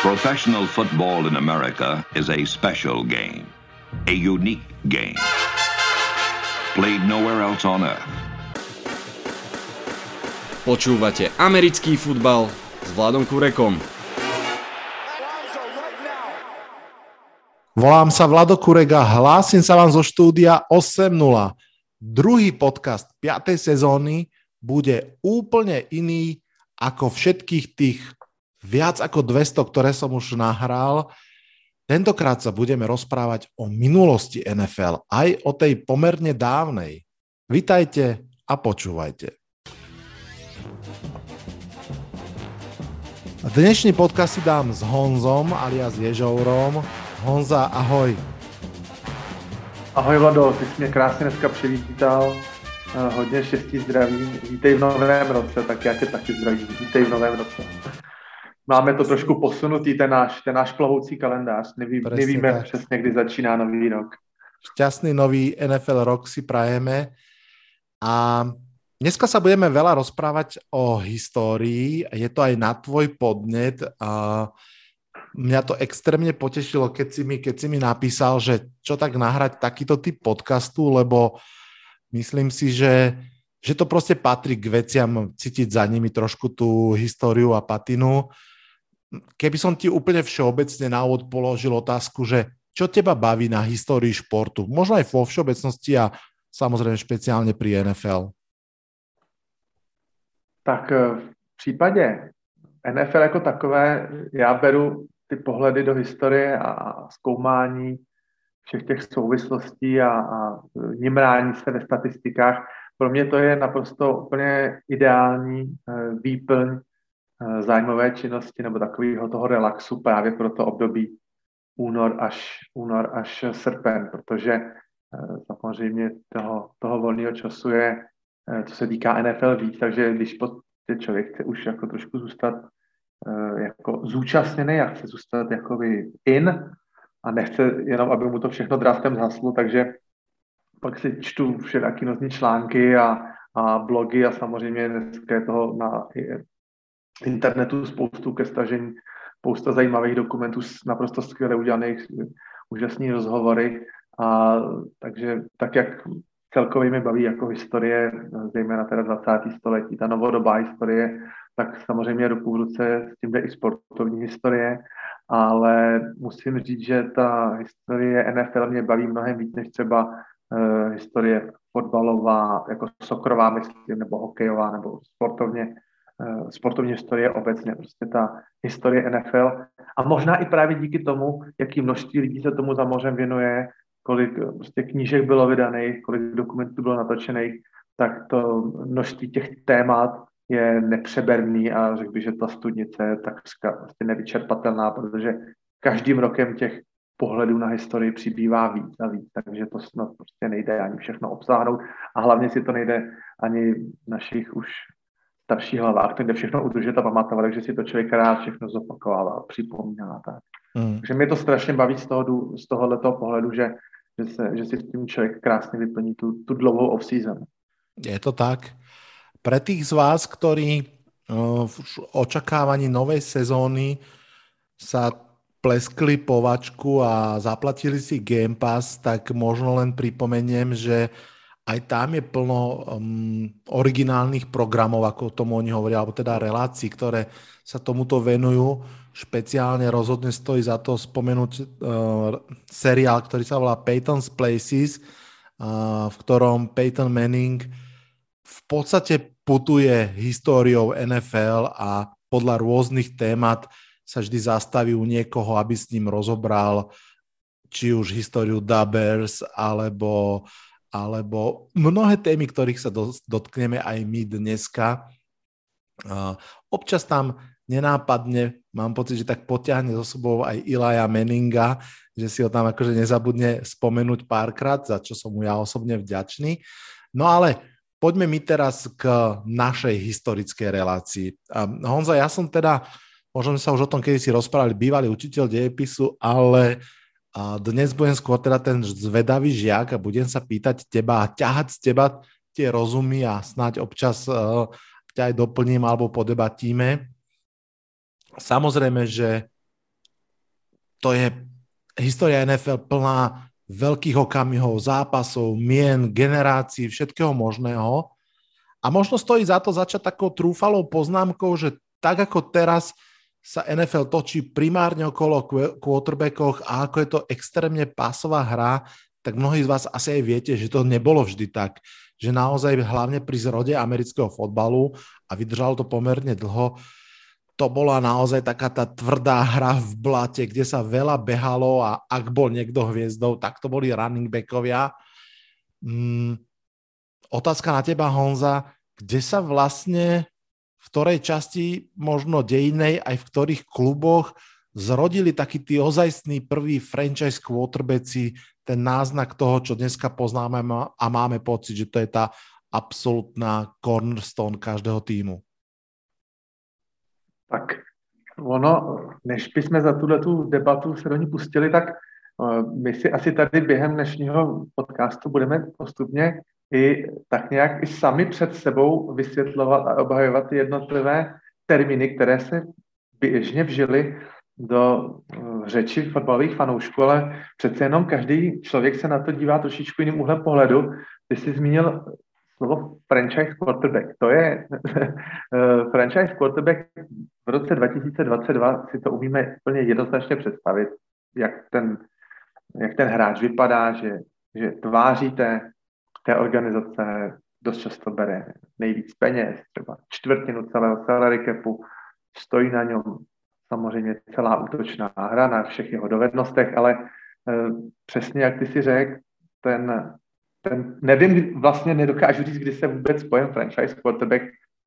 Professional football in America is a special game, a unique game, played nowhere else on earth. Počúvate americký futbal s Vladom Kurekom. Volám sa Vlado Kurega, hlásim sa vám zo štúdia 8.0. Druhý podcast 5. sezóny bude úplne iný ako všetkých tých viac ako 200, ktoré som už nahral. Tentokrát sa budeme rozprávať o minulosti NFL, aj o tej pomerne dávnej. Vitajte a počúvajte. Dnešný podcast si dám s Honzom alias Ježourom. Honza, ahoj. Ahoj Vlado, ty jsi mě krásně dneska přivítal. Hodně štěstí, zdraví. Vítej v novém roce, tak já tě taky zdravím. Vítej v novém roce máme to trošku posunutý, ten náš, ten náš plovoucí kalendář. Neví, Presne nevíme tak. přesně, kdy začíná nový rok. Šťastný nový NFL rok si prajeme. A dneska sa budeme veľa rozprávať o histórii. Je to aj na tvoj podnet. A mňa to extrémne potešilo, keď si mi, keď si mi napísal, že čo tak nahrať takýto typ podcastu, lebo myslím si, že že to prostě patrí k veciam, cítiť za nimi trošku tú históriu a patinu keby som ti úplne všeobecne na úvod položil otázku, že čo teba baví na histórii športu? Možno aj vo všeobecnosti a samozřejmě špeciálně pri NFL. Tak eh, v případě NFL jako takové, já beru ty pohledy do historie a zkoumání všech těch souvislostí a, a nimrání se ve statistikách. Pro mě to je naprosto úplně ideální eh, výplň zájmové činnosti nebo takového toho relaxu právě pro to období únor až, únor až srpen, protože eh, samozřejmě toho, toho volného času je, eh, co se týká NFL víc, takže když člověk chce už jako trošku zůstat jako zúčastněný a chce zůstat jakoby in a nechce jenom, aby mu to všechno draftem zhaslo, takže pak si čtu všelijaký nozní články a, a blogy a samozřejmě dneska je toho na internetu spoustu ke stažení, spousta zajímavých dokumentů, naprosto skvěle udělaných, úžasní rozhovory. A takže tak, jak celkově mi baví jako historie, zejména teda 20. století, ta novodobá historie, tak samozřejmě v ruce s tím jde i sportovní historie, ale musím říct, že ta historie NFL mě baví mnohem víc než třeba uh, historie fotbalová, jako sokrová, myslím, nebo hokejová, nebo sportovně sportovní historie obecně, prostě ta historie NFL. A možná i právě díky tomu, jaký množství lidí se tomu za mořem věnuje, kolik eh, prostě knížek bylo vydaných, kolik dokumentů bylo natočených, tak to množství těch témat je nepřeberný a řekl bych, že ta studnice je takřka prostě nevyčerpatelná, protože každým rokem těch pohledů na historii přibývá víc a víc, takže to snad prostě nejde ani všechno obsáhnout a hlavně si to nejde ani našich už starší hlavách, kde všechno udržet a pamatovat, takže si to člověk rád všechno zopakovává, připomíná. Tak. Mm. Takže mě to strašně baví z, toho, z tohoto pohledu, že, že, se, že si s tím člověk krásně vyplní tu, tu dlouhou off-season. Je to tak. Pre tých z vás, ktorí uh, v očakávaní novej sezóny sa pleskli povačku a zaplatili si Game Pass, tak možno len pripomeniem, že aj tam je plno um, originálnych programov, ako tomu oni hovoria, alebo teda relácií, ktoré sa tomuto venujú. Špeciálne rozhodne stojí za to spomenúť uh, seriál, ktorý sa volá Peyton's Places, uh, v ktorom Peyton Manning v podstate putuje históriou NFL a podľa rôznych témat sa vždy zastaví u niekoho, aby s ním rozobral či už históriu Dubbers, alebo uh, alebo mnohé témy, ktorých sa dotkneme aj my dneska. Občas tam nenápadne, mám pocit, že tak potiahne so sebou aj Ilaja Meninga, že si ho tam akože nezabudne spomenúť párkrát, za čo som mu ja osobne vďačný. No ale poďme mi teraz k našej historickej relácii. Honza, ja som teda, možno sa už o tom kedy si rozprávali, bývalý učiteľ dejepisu, ale a dnes budem skôr teda ten zvedavý žiak a budem sa pýtať teba a ťahať z teba tie rozumy a snáď občas uh, ťa aj doplním alebo podebatíme. Samozrejme, že to je história NFL plná veľkých okamihov, zápasov, mien, generácií, všetkého možného. A možno stojí za to začať takou trúfalou poznámkou, že tak ako teraz sa NFL točí primárne okolo quarterbackoch a ako je to extrémne pásová hra, tak mnohí z vás asi aj viete, že to nebolo vždy tak. Že naozaj hlavne pri zrode amerického fotbalu a vydržalo to pomerne dlho, to bola naozaj taká tá tvrdá hra v blate, kde sa veľa behalo a ak bol niekto hviezdou, tak to boli running backovia. Mm, otázka na teba, Honza, kde sa vlastne ktorej časti možno dejnej aj v ktorých kluboch zrodili takí tí ozajstní prví franchise quarterbacki, ten náznak toho, čo dneska poznáme a máme pocit, že to je tá absolútna cornerstone každého týmu. Tak ono, než bychom za tuhle tu debatu se do ní pustili, tak uh, my si asi tady během dnešního podcastu budeme postupně i tak nějak i sami před sebou vysvětlovat a obhajovat jednotlivé termíny, které se běžně vžily do uh, řeči fotbalových fanoušků, ale přece jenom každý člověk se na to dívá trošičku jiným úhlem pohledu. Ty jsi zmínil slovo franchise quarterback. To je uh, franchise quarterback v roce 2022 si to umíme úplně jednoznačně představit, jak ten, jak ten hráč vypadá, že, že tváříte organizace dost často bere nejvíc peněz, třeba čtvrtinu celého salary capu, stojí na něm samozřejmě celá útočná hra na všech jeho dovednostech, ale e, přesně jak ty si řekl, ten, ten, nevím, vlastně nedokážu říct, kdy se vůbec pojem franchise quarterback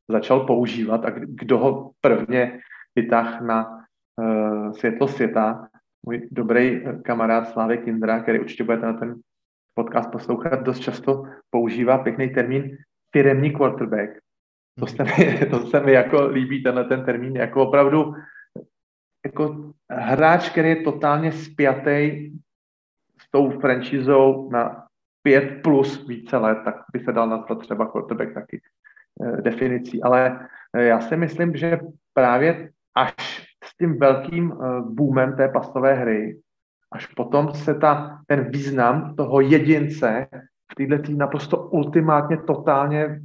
začal používat a kdo ho prvně vytáhl na uh, světlo světa. Můj dobrý kamarád Slávek Kindra, který určitě budete na ten podcast poslouchat, dost často používá pěkný termín firemní quarterback. To se mi, to se mi jako líbí, tenhle ten termín, jako opravdu jako hráč, který je totálně spjatý s tou franšízou na pět plus více let, tak by se dal nazvat třeba quarterback taky eh, definicí. Ale eh, já si myslím, že právě až s tím velkým eh, boomem té pasové hry, až potom se ta, ten význam toho jedince v této naprosto ultimátně, totálně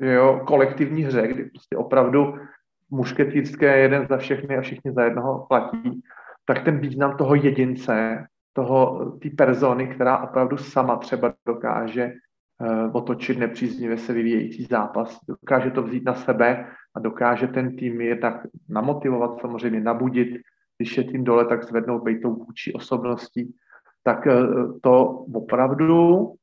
jo, kolektivní hře, kdy prostě opravdu mušketýrské jeden za všechny a všichni za jednoho platí, tak ten význam toho jedince toho, té persony, která opravdu sama třeba dokáže uh, otočit nepříznivě se vyvíjející zápas, dokáže to vzít na sebe a dokáže ten tým je tak namotivovat, samozřejmě nabudit, když je tým dole, tak zvednout tou vůči osobností, tak uh, to opravdu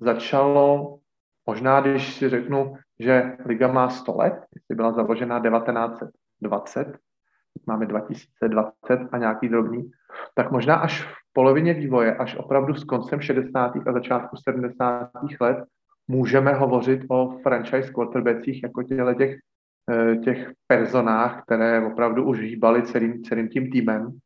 začalo, možná když si řeknu, že Liga má 100 let, jestli byla založena 1920, máme 2020 a nějaký drobný, tak možná až v polovině vývoje, až opravdu s koncem 60. a začátku 70. let, můžeme hovořit o franchise quarterbackích jako těle těch, eh, těch personách, které opravdu už hýbaly celým, celým tím týmem.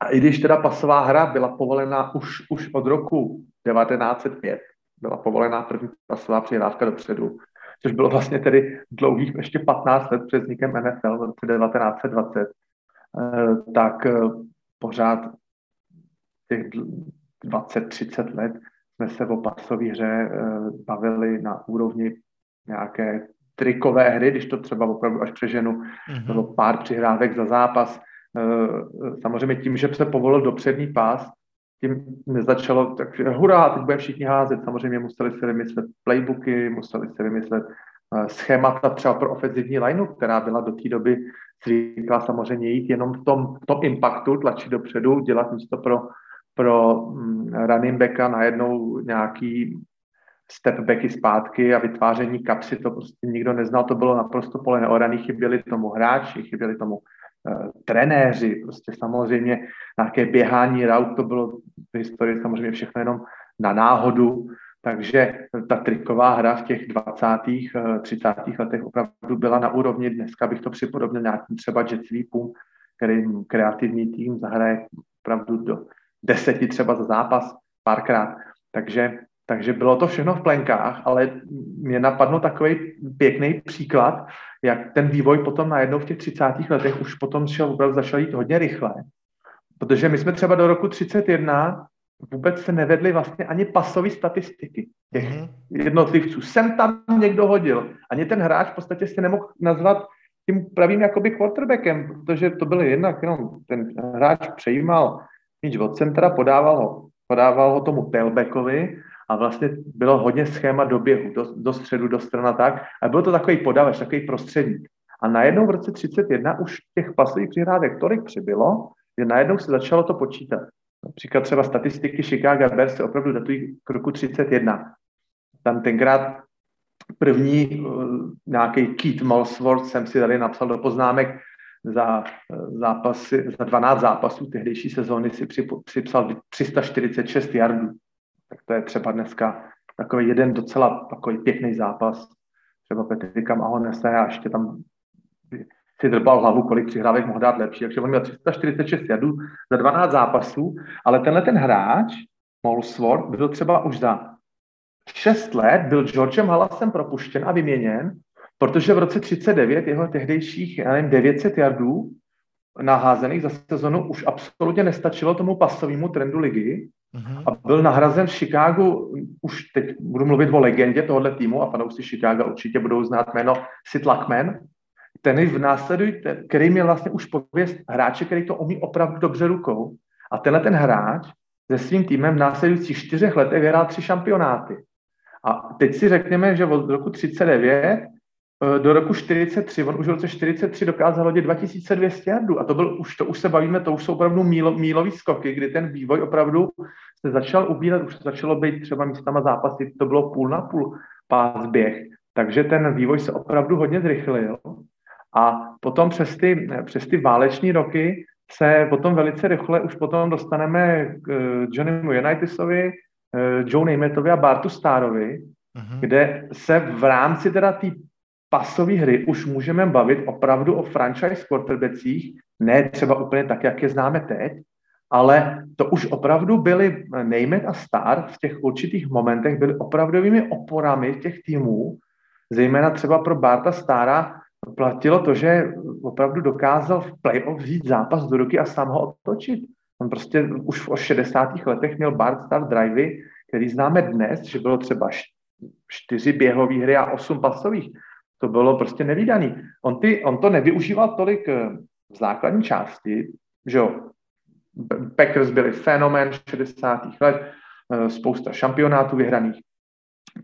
A i když teda pasová hra byla povolená už, už od roku 1905, byla povolená první pasová přihrávka dopředu, což bylo vlastně tedy dlouhých ještě 15 let před vznikem NFL v roce 1920, eh, tak eh, pořád těch 20-30 let jsme se o pasové hře eh, bavili na úrovni nějaké trikové hry, když to třeba opravdu až přeženu, mm-hmm. bylo pár přihrávek za zápas. Samozřejmě tím, že se povolil dopřední pás, tím nezačalo, takže hurá, teď bude všichni házet. Samozřejmě museli se vymyslet playbooky, museli se vymyslet uh, schémata třeba pro ofenzivní lineu, která byla do té doby zvyklá samozřejmě jít jenom v tom, v tom impactu, tlačit dopředu, dělat místo pro, pro um, running backa najednou nějaký step backy zpátky a vytváření kapsy, to prostě nikdo neznal, to bylo naprosto pole neoraný, chyběli tomu hráči, chyběli tomu uh, trenéři, prostě samozřejmě nějaké běhání raut, to bylo v historii samozřejmě všechno jenom na náhodu, takže ta triková hra v těch 20. 30. Eh, letech opravdu byla na úrovni, dneska bych to připodobnil nějakým třeba jet sweepům, který kreativní tým zahraje opravdu do deseti třeba za zápas párkrát. Takže, takže bylo to všechno v plenkách, ale mě napadl takový pěkný příklad, jak ten vývoj potom najednou v těch 30. letech už potom šel, opravdu začal jít hodně rychle Protože my jsme třeba do roku 31 vůbec se nevedly vlastně ani pasové statistiky těch mm-hmm. jednotlivců. Sem tam někdo hodil. Ani ten hráč v podstatě se nemohl nazvat tím pravým jakoby quarterbackem, protože to byl jednak jenom ten hráč přejímal míč od centra, podával ho, podával ho tomu tailbackovi a vlastně bylo hodně schéma do běhu, do, do středu, do strana tak a byl to takový podavač, takový prostředník. A najednou v roce 31 už těch pasových přihrádek tolik přibylo, že najednou se začalo to počítat. Například třeba statistiky Chicago Bears se opravdu datují k roku 31. Tam tenkrát první uh, nějaký Keith Molsworth jsem si tady napsal do poznámek za, uh, zápasy, za 12 zápasů tehdejší sezóny si připsal 346 yardů. Tak to je třeba dneska takový jeden docela takový pěkný zápas. Třeba Petrika Mahonese a ještě tam si drbal hlavu, kolik přihrávek mohl dát lepší. Takže on měl 346 jadů za 12 zápasů, ale tenhle ten hráč, Molsworth, byl třeba už za 6 let, byl Georgem Hallasem propuštěn a vyměněn, protože v roce 39 jeho tehdejších, já nevím, 900 jardů naházených za sezonu už absolutně nestačilo tomu pasovému trendu ligy uh-huh. a byl nahrazen v Chicagu, už teď budu mluvit o legendě tohohle týmu a fanoušci Chicago určitě budou znát jméno Sid Luckman, ten v následující, který měl vlastně už pověst hráče, který to umí opravdu dobře rukou. A tenhle ten hráč se svým týmem v následujících čtyřech letech vyhrál tři šampionáty. A teď si řekněme, že od roku 39 eh, do roku 43, on už v roce 43 dokázal hodit 2200 jardů a to byl, už, to už se bavíme, to už jsou opravdu mílo, mílový skoky, kdy ten vývoj opravdu se začal ubírat, už začalo být třeba místama zápasy, to bylo půl na půl pás běh. Takže ten vývoj se opravdu hodně zrychlil a potom přes ty, přes ty váleční roky se potom velice rychle už potom dostaneme k eh, Johnnymu Unitisovi, eh, Joe Namethovi a Bartu Starovi, uh-huh. kde se v rámci teda té pasové hry už můžeme bavit opravdu o franchise quarterbackích, ne třeba úplně tak, jak je známe teď, ale to už opravdu byly Neymet a Star v těch určitých momentech byly opravdovými oporami těch týmů, zejména třeba pro Barta Stara platilo to, že opravdu dokázal v playoff vzít zápas do ruky a sám ho otočit. On prostě už v 60. letech měl Bart Star drivey, který známe dnes, že bylo třeba čtyři běhové hry a osm pasových. To bylo prostě nevýdaný. On, ty, on to nevyužíval tolik eh, v základní části, že jo, Packers byli fenomén 60. let, eh, spousta šampionátů vyhraných,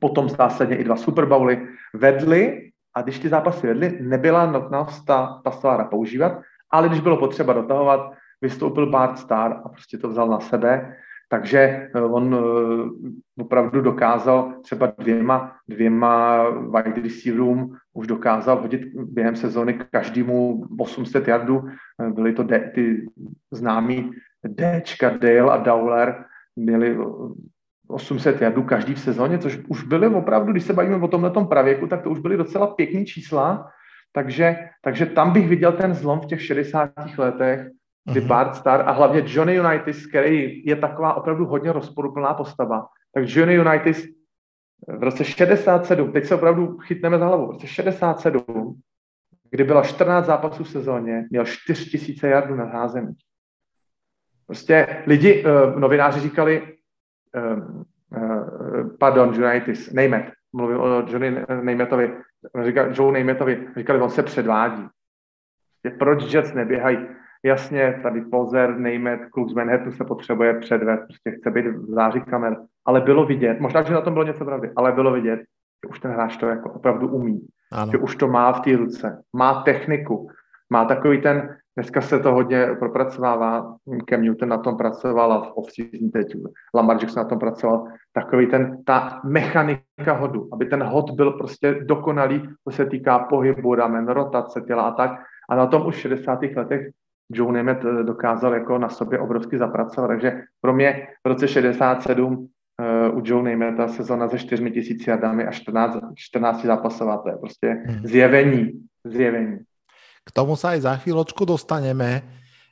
potom zásadně i dva Super Bowly, vedli a když ty zápasy vedly, nebyla nutnost ta pastovára používat, ale když bylo potřeba dotahovat, vystoupil Bart Star a prostě to vzal na sebe. Takže eh, on eh, opravdu dokázal třeba dvěma, dvěma wide receiverům už dokázal hodit během sezóny každému 800 yardů. Eh, byly to de, ty známí Dčka, Dale a Dowler, měli 800 jardů každý v sezóně, což už byly opravdu, když se bavíme o tomhle pravěku, tak to už byly docela pěkný čísla, takže, takže tam bych viděl ten zlom v těch 60. letech, kdy uh-huh. Bart Star a hlavně Johnny Unitas, který je taková opravdu hodně rozporuplná postava, tak Johnny Unitas v roce 67, teď se opravdu chytneme za hlavu, v roce 67, kdy byla 14 zápasů v sezóně, měl 4000 jardů na házení. Prostě lidi, uh, novináři říkali, uh, pardon, Junitis, Neymet, mluvím o Johnny Neymetovi, říkal, Joe Neymetovi, říkali, on se předvádí. Proč Jets neběhají? Jasně, tady Pozer, Neymet, kluk z Manhattanu se potřebuje předvést, prostě chce být v září kamer, ale bylo vidět, možná, že na tom bylo něco pravdy, ale bylo vidět, že už ten hráč to jako opravdu umí, ano. že už to má v té ruce, má techniku, má takový ten, dneska se to hodně propracovává, Cam Newton na tom pracoval a v off-season teď Lamar Jackson na tom pracoval, takový ten, ta mechanika hodu, aby ten hod byl prostě dokonalý, co se týká pohybu, ramen, rotace těla a tak. A na tom už v 60. letech Joe Nemeth eh, dokázal jako na sobě obrovsky zapracovat, takže pro mě v roce 67 uh, eh, u Joe Nemeta sezona se 4 tisíci jardami a 14, 14 zápasová, to je prostě hmm. zjevení, zjevení. K tomu sa aj za chvíľočku dostaneme.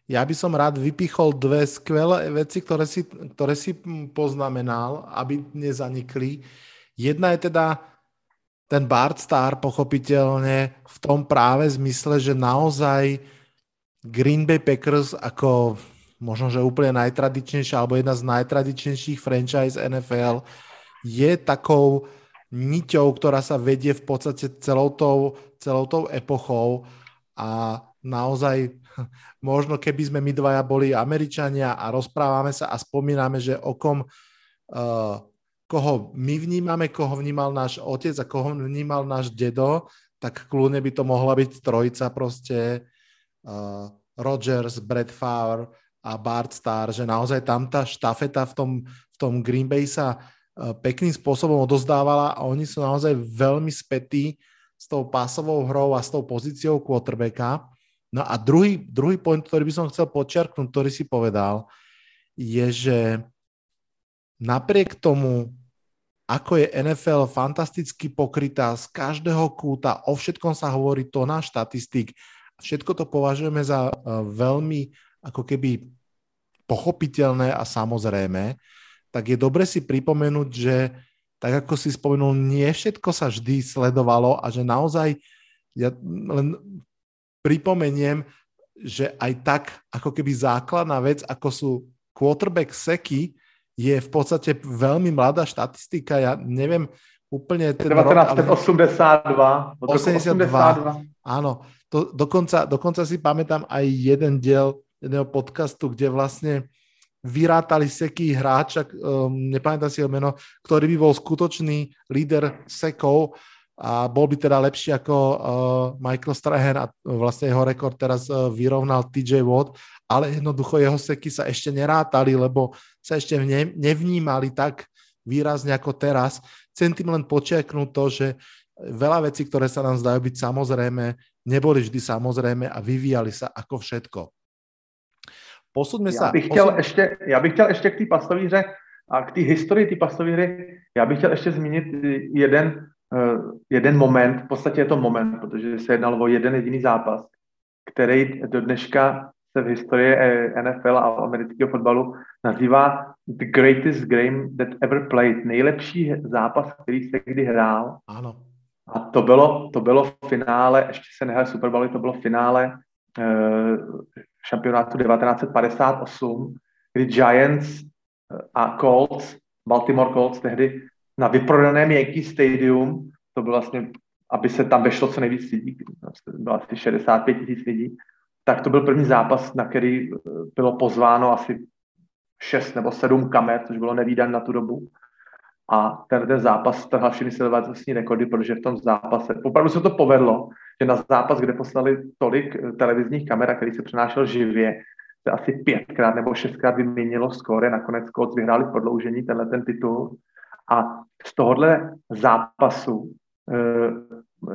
Ja by som rád vypichol dve skvelé veci, ktoré si, ktoré si poznamenal, aby nezanikli. Jedna je teda ten Bart Star pochopiteľne v tom práve zmysle, že naozaj Green Bay Packers ako možno, že úplne najtradičnejšia alebo jedna z najtradičnejších franchise NFL je takou niťou, ktorá sa vedie v podstate celou tou, celou tou epochou a naozaj možno keby sme my dvaja boli Američania a rozprávame sa a spomíname, že o kom uh, koho my vnímame, koho vnímal náš otec a koho vnímal náš dedo, tak kľudne by to mohla byť trojica proste uh, Rodgers, Brett Favre a Bart Starr, že naozaj tam tá štafeta v tom, v tom Green Bay sa uh, pekným spôsobom odozdávala a oni sú naozaj veľmi spätí s tou pásovou hrou a s tou pozíciou quarterbacka. No a druhý, druhý point, ktorý by som chcel počiarknúť, ktorý si povedal, je, že napriek tomu, ako je NFL fantasticky pokrytá z každého kúta, o všetkom sa hovorí to na štatistik, všetko to považujeme za uh, veľmi ako keby pochopiteľné a samozrejme, tak je dobre si pripomenúť, že tak ako si spomenul, nie všetko sa vždy sledovalo a že naozaj ja len pripomeniem, že aj tak ako keby základná vec, ako sú quarterback seky, je v podstate veľmi mladá štatistika. Ja neviem úplne ten 1982. Rok, 82. 82. Áno, to, dokonca, dokonca si pamätám aj jeden diel jedného podcastu, kde vlastne vyrátali seký hráč, um, nepamätám si jeho meno, ktorý by bol skutočný líder sekov a bol by teda lepší ako uh, Michael Strahan a vlastne jeho rekord teraz uh, vyrovnal TJ Watt, ale jednoducho jeho seky sa ešte nerátali, lebo sa ešte ne, nevnímali tak výrazne ako teraz. Chcem tým len počiaknúť to, že veľa vecí, ktoré sa nám zdajú byť samozrejme, neboli vždy samozrejme a vyvíjali sa ako všetko. Posudme sa... Já bych chtěl, posud... ještě, já bych chtěl ještě k té pasové hře a k té historii té pasové hry, já bych chtěl ještě zmínit jeden uh, jeden moment, v podstatě je to moment, protože se jednalo o jeden jediný zápas, který do dneška se v historii eh, NFL a amerického fotbalu nazývá the greatest game that ever played. Nejlepší zápas, který se kdy hrál. Ano. A to bylo, to bylo v finále, ještě se nehráli Super Bowl, to bylo v finále uh, šampionátu 1958, kdy Giants a Colts, Baltimore Colts tehdy na vyprodaném Yankee Stadium, to bylo vlastně, aby se tam vešlo co nejvíc lidí, bylo asi 65 tisíc lidí, tak to byl první zápas, na který eh, bylo pozváno asi 6 nebo 7 kamer, což bylo nevýdan na tu dobu. A ten, ten zápas trhal všechny sledovatelské rekordy, protože v tom zápase, opravdu se to povedlo, že na zápas, kde poslali tolik eh, televizních kamer, který se přenášel živě, se asi pětkrát nebo šestkrát vyměnilo skóre, nakonec Colts vyhráli v prodloužení tenhle ten titul a z tohohle zápasu e,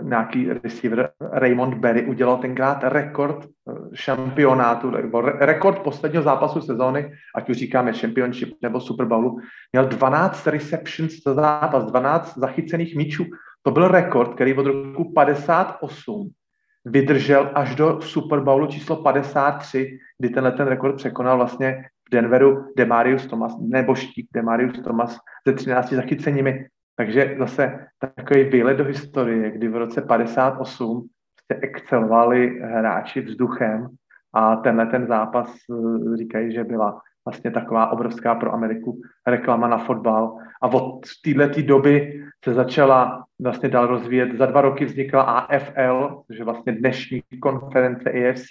nějaký receiver Raymond Berry udělal tenkrát rekord eh, šampionátu, nebo rekord posledního zápasu sezóny, ať už říkáme Championship nebo Super Bowlu, měl 12 receptions za zápas, 12 zachycených míčů. To byl rekord, který od roku 58 vydržel až do Super Bowlu číslo 53, kdy tenhle ten rekord překonal vlastně v Denveru Demarius Thomas, nebo štík Demarius Thomas se 13 zachyceními. Takže zase takový výlet do historie, kdy v roce 58 se excelovali hráči vzduchem a tenhle ten zápas eh, říkají, že byla vlastně taková obrovská pro Ameriku reklama na fotbal. A od této doby se začala vlastně dál rozvíjet. Za dva roky vznikla AFL, což je vlastně dnešní konference AFC,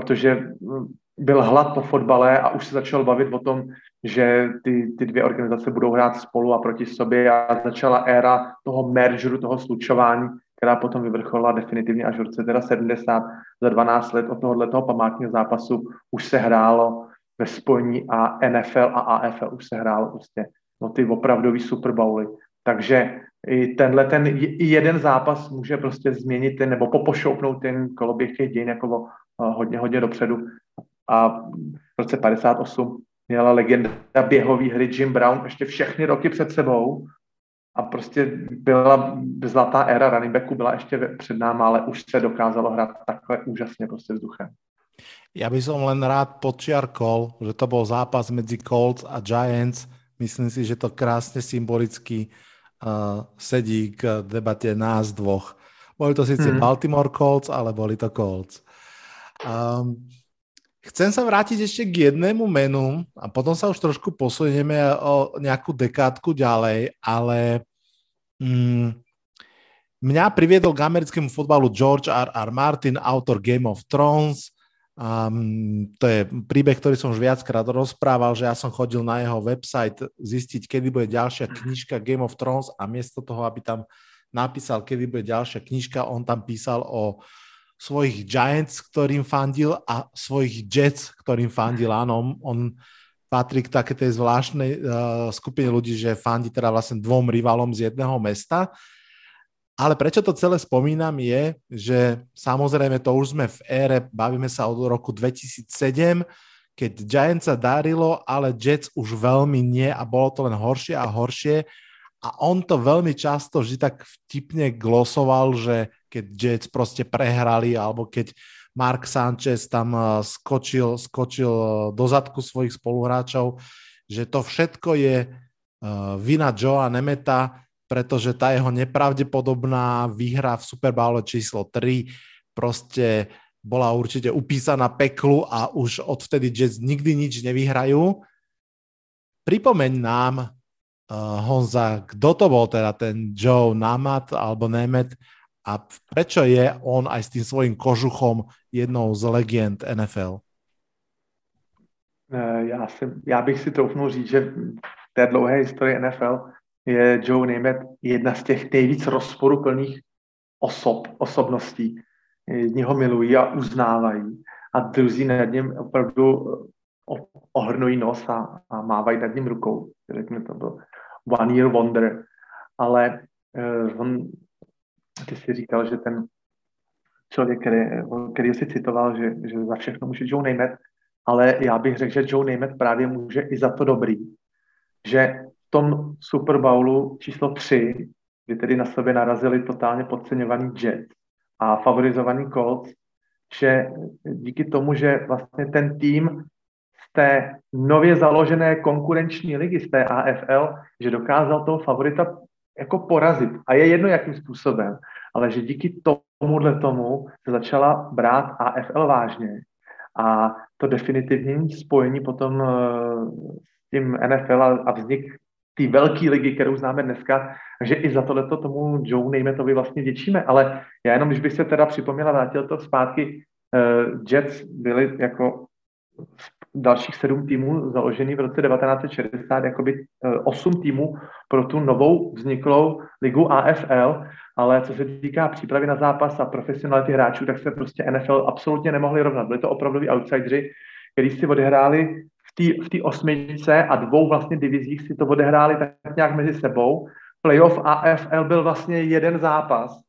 protože hm, byl hlad po fotbale a už se začal bavit o tom, že ty, ty dvě organizace budou hrát spolu a proti sobě a začala éra toho mergeru, toho slučování, která potom vyvrcholila definitivně až v roce teda 70. Za 12 let od tohohle toho památního zápasu už se hrálo ve spojení a NFL a AFL už se hrálo prostě no ty opravdový Super Bowly. Takže i tenhle ten jeden zápas může prostě změnit ten, nebo popošoupnout ten koloběh těch dějin jako hodně, hodně dopředu. A v roce 58 měla legenda běhové hry Jim Brown ještě všechny roky před sebou a prostě byla zlatá éra running backu, byla ještě před náma, ale už se dokázalo hrát takhle úžasně prostě vzduchem. Ja by som len rád počiarkol, že to bol zápas medzi Colts a Giants. Myslím si, že to krásne symbolicky uh, sedí k debate nás dvoch. Boli to síce hmm. Baltimore Colts, ale boli to Colts. Um, chcem sa vrátiť ešte k jednému menu a potom sa už trošku posunieme o nejakú dekádku ďalej, ale mm, mňa priviedol k americkému fotbalu George R. R. Martin, autor Game of Thrones. Um, to je príbeh, ktorý som už viackrát rozprával, že ja som chodil na jeho website zistiť, kedy bude ďalšia knižka Game of Thrones a miesto toho, aby tam napísal, kedy bude ďalšia knižka, on tam písal o svojich Giants, ktorým fandil a svojich Jets, ktorým fandil. Áno, on patrí k také tej zvláštnej uh, skupine ľudí, že fandí teda vlastne dvom rivalom z jedného mesta. Ale prečo to celé spomínam je, že samozrejme to už sme v ére, bavíme sa od roku 2007, keď Giants sa darilo, ale Jets už veľmi nie a bolo to len horšie a horšie. A on to veľmi často vždy tak vtipne glosoval, že keď Jets proste prehrali alebo keď Mark Sanchez tam eh, skočil, skočil eh, do zadku svojich spoluhráčov, že to všetko je uh, vina Joea Nemeta, pretože tá jeho nepravdepodobná výhra v Super Bowl číslo 3 proste bola určite upísaná peklu a už odvtedy Jets nikdy nič nevyhrajú. Pripomeň nám, uh, Honza, kto to bol teda ten Joe Namat alebo Nemet a prečo je on aj s tým svojím kožuchom jednou z legend NFL? Eh, já, si, já bych si troufnul říct, že v té dlouhé historii NFL je Joe Namath jedna z těch nejvíc rozporuplných osob, osobností. Jedni ho milují a uznávají a druzí nad ním opravdu eh, ohrnují nos a, a mávají nad ním rukou. Řekněme to byl one year wonder. Ale uh, on, ty jsi říkal, že ten člověk, který, který si citoval, že, že za všechno může Joe Namath, ale já bych řekl, že Joe Namath právě může i za to dobrý, že v tom Super Bowlu číslo 3, kdy tedy na sebe narazili totálně podceňovaný Jets a favorizovaný Colts, že díky tomu, že vlastně ten tým té nově založené konkurenční ligy, z té AFL, že dokázal toho favorita jako porazit. A je jedno, jakým způsobem, ale že díky tomuhle tomu se začala brát AFL vážně. A to definitivní spojení potom eh, s tím NFL a vznik té velké ligy, kterou známe dneska, takže i za tohleto tomu Joe Naymatovi vlastně děčíme, ale já jenom, když bych se teda připomněla, vrátil to zpátky, uh, Jets byli jako dalších sedm týmů založený v roce 1960, jakoby eh, osm týmů pro tu novou vzniklou ligu AFL, ale co se týká přípravy na zápas a profesionality hráčů, tak se prostě NFL absolutně nemohli rovnat. Byli to opravdoví outsideri, kteří si odehráli v té osmičce a dvou vlastně divizích si to odehráli tak nějak mezi sebou. Playoff AFL byl vlastně jeden zápas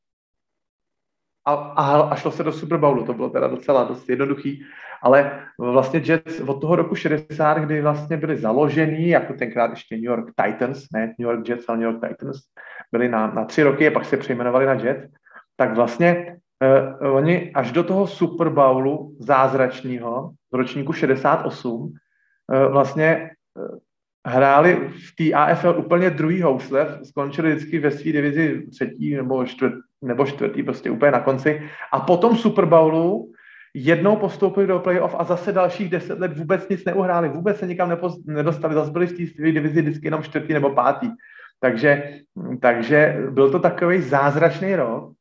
a, a, a šlo se do Super Bowlu. To bylo teda docela dost jednoduchý, ale vlastně Jets od toho roku 60, kdy vlastně byli založený, jako tenkrát ještě New York Titans, ne New York Jets, ale New York Titans, byli na, na tři roky a pak se přejmenovali na Jets, tak vlastně uh, oni až do toho Super Bowlu zázračního z ročníku 68 uh, vlastně uh, hráli v té AFL úplně druhý housle, skončili vždycky ve své divizi třetí nebo, čtvrt, nebo čtvrtý, prostě úplně na konci. A potom Super Bowlu jednou postoupili do playoff a zase dalších deset let vůbec nic neuhráli, vůbec se nikam nedostali, zase byli v té své divizi vždycky jenom čtvrtý nebo pátý. Takže, takže byl to takový zázračný rok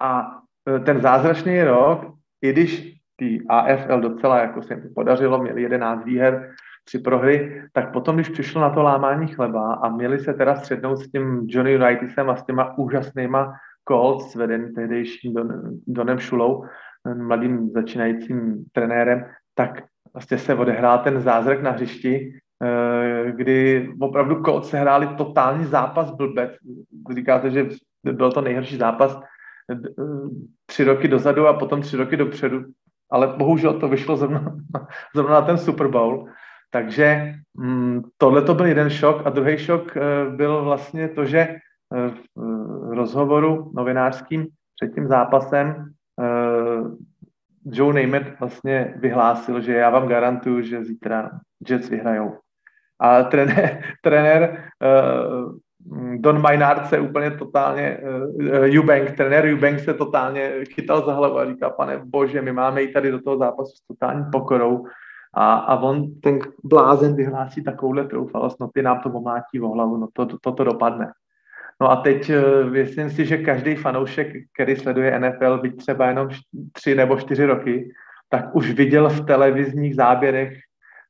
a e, ten zázračný rok, i když ty AFL docela jako se jim podařilo, měli 11 výher, tři prohry, tak potom, když přišlo na to lámání chleba a měli se teda střednout s tím Johnny Unitedem a s těma úžasnýma Colts vedený tehdejším Don, Donem Šulou, mladým začínajícím trenérem, tak vlastně se odehrál ten zázrak na hřišti, eh, kdy opravdu Colts se hráli totální zápas blbec. Říkáte, že byl to nejhorší zápas eh, tři roky dozadu a potom tři roky dopředu, ale bohužel to vyšlo zrovna, zrovna na ten Super Bowl. Takže mm, tohle to byl jeden šok a druhý šok byl vlastně to, že rozhovoru novinářským před tím zápasem uh, Joe Namath vlastně vyhlásil, že já vám garantuju, že zítra Jets vyhrajou. A trenér, trenér uh, Don Maynard se úplně totálně, uh, Eubank, trenér Eubank se totálně chytal za hlavu a říkal, pane bože, my máme jít tady do toho zápasu s totální pokorou a, a on, ten blázen vyhlásí takovouhle troufalost, no ty nám to omlátí o hlavu, no to, to, to dopadne. No a teď uh, myslím si, že každý fanoušek, který sleduje NFL, byť třeba jenom tři nebo čtyři roky, tak už viděl v televizních záběrech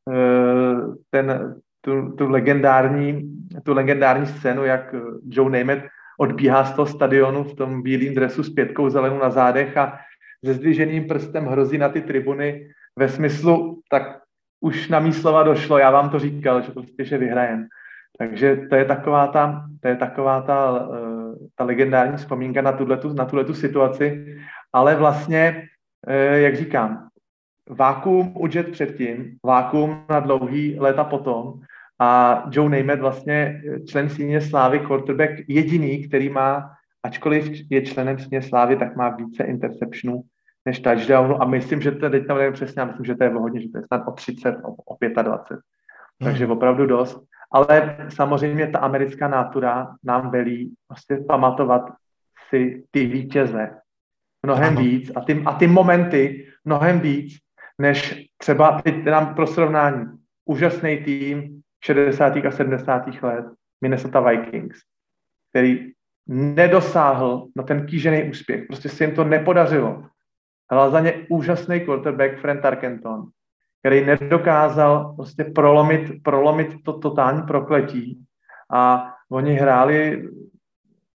uh, ten, tu, tu, legendární, tu legendární scénu, jak Joe Namath odbíhá z toho stadionu v tom bílém dresu s pětkou zelenou na zádech a se zdviženým prstem hrozí na ty tribuny ve smyslu, tak už na mý slova došlo, já vám to říkal, že prostě, že vyhrajem. Takže to je taková ta, to je taková ta, eh, ta legendární vzpomínka na tuhletu, na tuhletu situaci, ale vlastně, eh, jak říkám, vákuum u Jet předtím, vákuum na dlouhý léta potom a Joe Namath vlastně člen síně Slávy, quarterback jediný, který má, ačkoliv je členem síně Slávy, tak má více interceptionů než touchdownu a myslím, že to teď tam nevím přesně, myslím, že to je hodně, že to je snad o 30, o, o 25. Takže hmm. opravdu dost. Ale samozřejmě ta americká nátura nám velí vlastně pamatovat si ty vítěze mnohem ano. víc a ty, a ty momenty mnohem víc, než třeba teď nám pro srovnání úžasný tým 60. a 70. let Minnesota Vikings, který nedosáhl na ten kýžený úspěch. Prostě se jim to nepodařilo. Hrál za ně úžasný quarterback Frank Tarkenton, který nedokázal prostě prolomit, prolomit to totální prokletí. A oni hráli,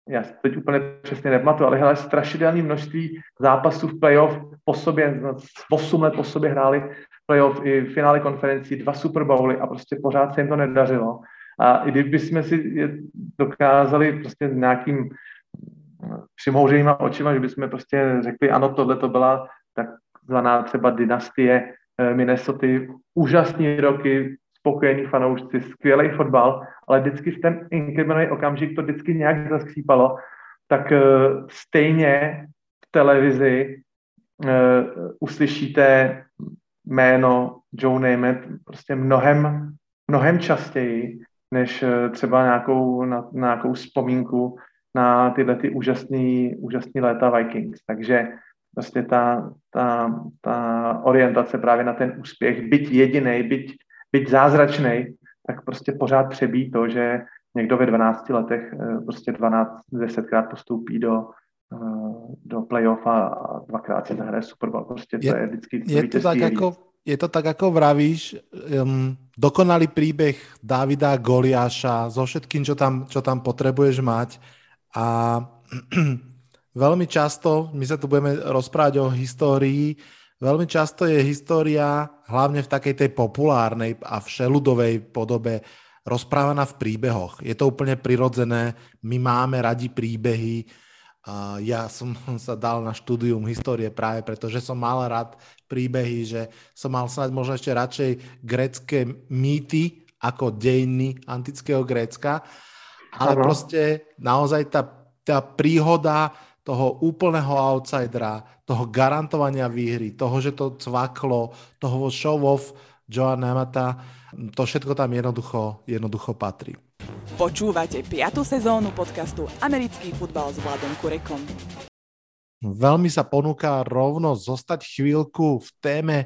já si teď úplně přesně nepamatuju, ale hráli strašidelné množství zápasů v playoff po sobě, 8 let po sobě hráli playoff i finále konferencí, dva Super Bowly a prostě pořád se jim to nedařilo. A i kdyby jsme si je dokázali prostě nějakým přimouřenýma očima, že bychom prostě řekli, ano, tohle to byla takzvaná třeba dynastie eh, Minnesota, úžasný roky, spokojení fanoušci, skvělý fotbal, ale vždycky v ten inkriminovaný okamžik to vždycky nějak zaskřípalo, tak uh, stejně v televizi uh, uslyšíte jméno Joe Namath prostě mnohem, mnohem častěji, než třeba nějakou, na, nějakou vzpomínku na tyhle ty úžasný, úžasný léta Vikings. Takže vlastně ta, ta, ta orientace právě na ten úspěch, byť jediný, byť, byť zázračný, tak prostě pořád přebí to, že někdo ve 12 letech eh, prostě 12, 10krát postoupí do, eh, do playoff a dvakrát si zahraje Super Bowl. Prostě to je, je vždycky je to tak jako, je to tak, ako vravíš, um, dokonalý príbeh Davida Goliáša so všetkým, čo tam, čo tam potrebuješ mať a veľmi často, my sa tu budeme rozprávať o histórii, veľmi často je história, hlavne v takej tej populárnej a všeludovej podobe, rozprávaná v príbehoch. Je to úplne prirodzené, my máme radi príbehy, ja som sa dal na štúdium histórie práve preto, že som mal rád príbehy, že som mal snad možno ešte radšej grecké mýty ako dejiny antického Grécka ale ano. prostě naozaj ta, ta príhoda toho úplného outsidera, toho garantovania výhry, toho, že to cvaklo, toho show-off Joa Namata, to všetko tam jednoducho, jednoducho patrí. Počúvate 5. sezónu podcastu Americký futbal s Vladom Kurekom. Veľmi sa ponúka rovno zostať chvíľku v téme,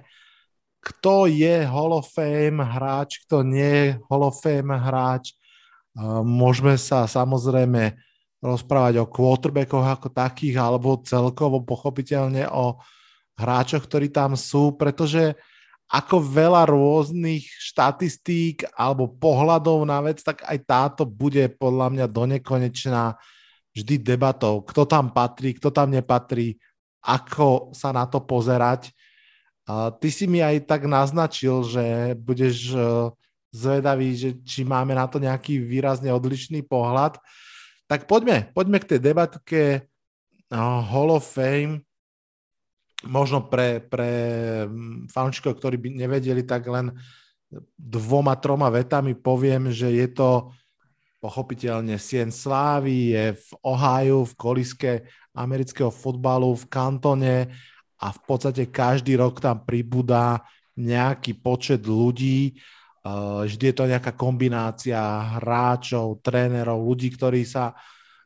kto je Hall of Fame hráč, kto nie je Hall of Fame hráč. Môžeme sa samozrejme rozprávať o quarterbackoch ako takých, alebo celkovo pochopiteľne o hráčoch, ktorí tam sú, pretože ako veľa rôznych štatistík alebo pohľadov na vec, tak aj táto bude podľa mňa donekonečná vždy debatou, kto tam patrí, kto tam nepatrí, ako sa na to pozerať. Ty si mi aj tak naznačil, že budeš zvedavý, že či máme na to nejaký výrazne odlišný pohľad. Tak poďme, poďme k tej debatke no, Hall of Fame. Možno pre, pre mm, fanúšikov, ktorí by nevedeli, tak len dvoma, troma vetami poviem, že je to pochopiteľne Sien Slávy, je v Ohio, v koliske amerického fotbalu, v kantone a v podstate každý rok tam pribúda nejaký počet ľudí vždy je to nejaká kombinácia hráčov, trénerov, ľudí, ktorí sa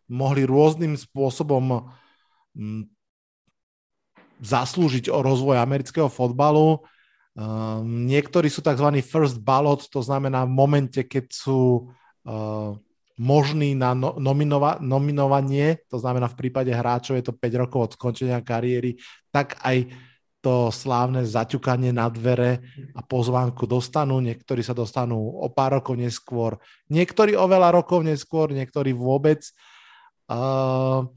mohli rôznym spôsobom mm, zaslúžiť o rozvoj amerického fotbalu. Niektorí sú tzv. first ballot, to znamená v momente, keď sú možný na no, nominova, nominovanie, to znamená v prípade hráčov je to 5 rokov od skončenia kariéry, tak aj to slávne zaťukanie na dvere a pozvánku dostanú. Niektorí sa dostanú o pár rokov neskôr, niektorí oveľa rokov neskôr, niektorí vôbec. Uh,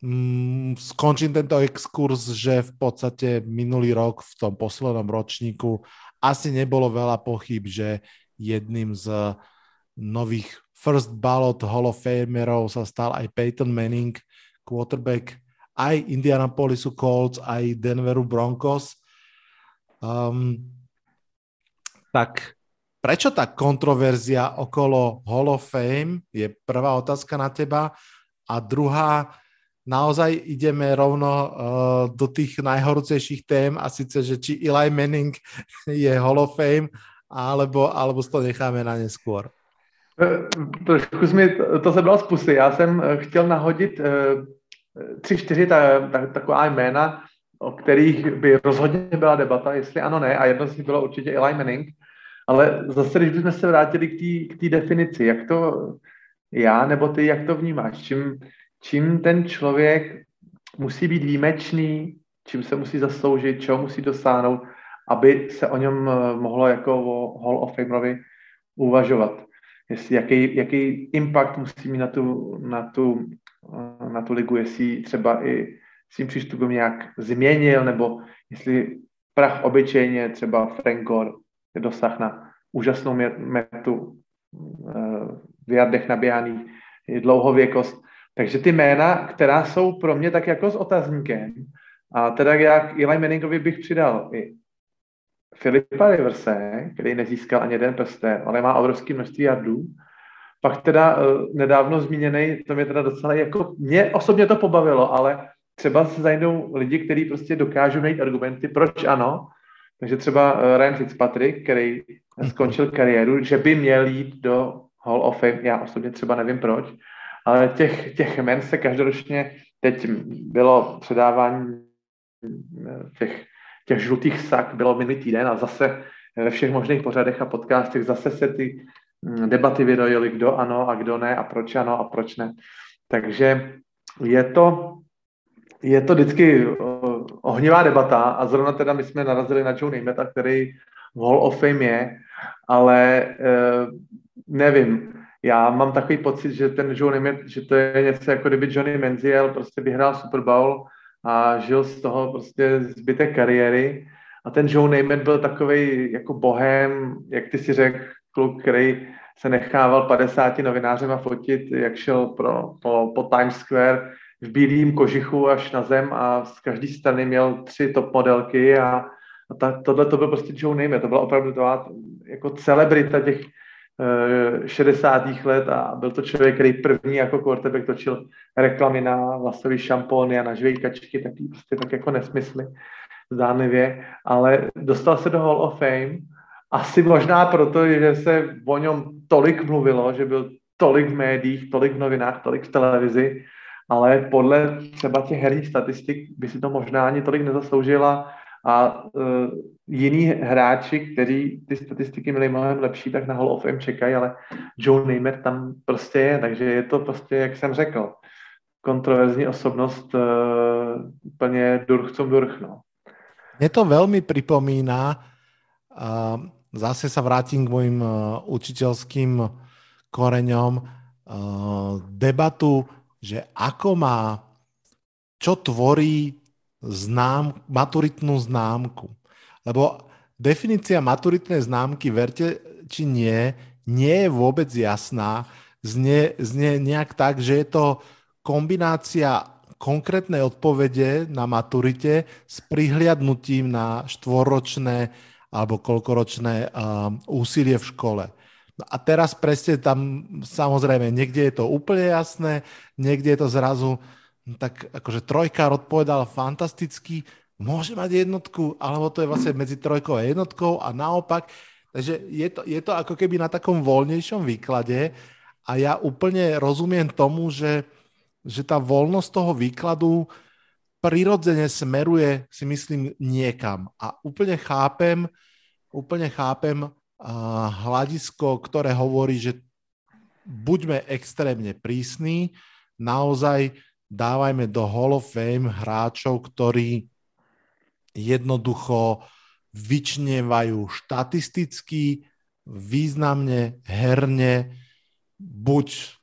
mm, skončím tento exkurs, že v podstate minulý rok v tom poslednom ročníku asi nebolo veľa pochyb, že jedným z nových first ballot Hall of Famerov sa stal aj Peyton Manning, quarterback aj Indianapolisu Colts, aj Denveru Broncos. Um, tak prečo tá kontroverzia okolo Hall of Fame je prvá otázka na teba a druhá, naozaj ideme rovno uh, do tých najhorúcejších tém a síce, že či Eli Manning je Hall of Fame alebo, alebo to necháme na neskôr. Eh, trošku mi to, to se bylo z pusy. Já jsem eh, chtěl nahodit tři, čtyři ta, ta, taková jména, o kterých by rozhodně byla debata, jestli ano, ne, a jedno z nich bylo určitě Eli Manning, ale zase, když bychom se vrátili k té definici, jak to já nebo ty, jak to vnímáš, čím, čím ten člověk musí být výjimečný, čím se musí zasloužit, čeho musí dosáhnout, aby se o něm mohlo jako o Hall of Famerovi uvažovat. Jestli, jaký, jaký impact musí mít na tu, na tu na tu ligu, jestli třeba i svým přístupem nějak změnil, nebo jestli prach obyčejně, třeba Frankor dosah na úžasnou metu eh, v jardech naběhaných, dlouhověkost. Takže ty jména, která jsou pro mě tak jako s otazníkem, a teda jak Eli Manningovi bych přidal i Filipa Riverse, který nezískal ani jeden prsten, ale má obrovské množství jardů, pak teda uh, nedávno zmíněný, to mě teda docela jako, mě osobně to pobavilo, ale třeba se zajdou lidi, kteří prostě dokážou najít argumenty, proč ano. Takže třeba uh, Ryan Fitzpatrick, který skončil kariéru, že by měl jít do Hall of Fame, já osobně třeba nevím proč, ale těch, těch men se každoročně, teď bylo předávání eh, těch, těch žlutých sak, bylo minulý týden a zase ve všech možných pořadech a podcastech zase se ty Mm, debaty vyrojily, kdo ano a kdo ne a proč ano a proč ne. Takže je to, je to vždycky ohnivá debata a zrovna teda my jsme narazili na Joe Namath, který v Hall of Fame je, ale e, nevím, já mám takový pocit, že ten Joe Namath, že to je něco jako kdyby Johnny Menziel prostě vyhrál Super Bowl a žil z toho prostě zbytek kariéry. A ten Joe Namath byl takový jako bohem, jak ty si řekl, kluk, který se nechával 50 novinářema fotit, jak šel pro, po, po Times Square v bílým kožichu až na zem a z každé strany měl tři top modelky a, a ta, tohle to byl prostě Joe Namath, to byla opravdu to jako celebrita těch 60. let a byl to člověk, který první jako quarterback točil reklamy na vlasový šampóny a na žvejkačky, taky prostě tak jako nesmysly zdánlivě, ale dostal se do Hall of Fame asi možná proto, že se o něm tolik mluvilo, že byl tolik v médiích, tolik v novinách, tolik v televizi, ale podle třeba těch herních statistik by si to možná ani tolik nezasloužila a uh, jiní hráči, kteří ty statistiky měli mnohem lepší, tak na Hall of Fame čekají, ale Joe Namath tam prostě je, takže je to prostě, jak jsem řekl, kontroverzní osobnost uh, úplně durch cum durch, no. Mně to velmi připomíná uh, zase sa vrátim k mojim uh, učiteľským koreňom. Uh, debatu, že ako má, čo tvorí znám, maturitnú známku. Lebo definícia maturitnej známky, verte či nie, nie je vôbec jasná. Znie, znie nejak tak, že je to kombinácia konkrétnej odpovede na maturite s prihliadnutím na štvorročné alebo koľkoročné uh, úsilie v škole. No a teraz presne tam, samozrejme, niekde je to úplne jasné, niekde je to zrazu, no tak akože trojkár odpovedal fantasticky, môže mať jednotku, alebo to je vlastne medzi trojkou a jednotkou a naopak. Takže je to, je to ako keby na takom voľnejšom výklade a ja úplne rozumiem tomu, že, že tá voľnosť toho výkladu prirodzene smeruje, si myslím, niekam. A úplne chápem, úplne chápem uh, hľadisko, ktoré hovorí, že buďme extrémne prísni, naozaj dávajme do Hall of Fame hráčov, ktorí jednoducho vyčnievajú štatisticky, významne, herne, buď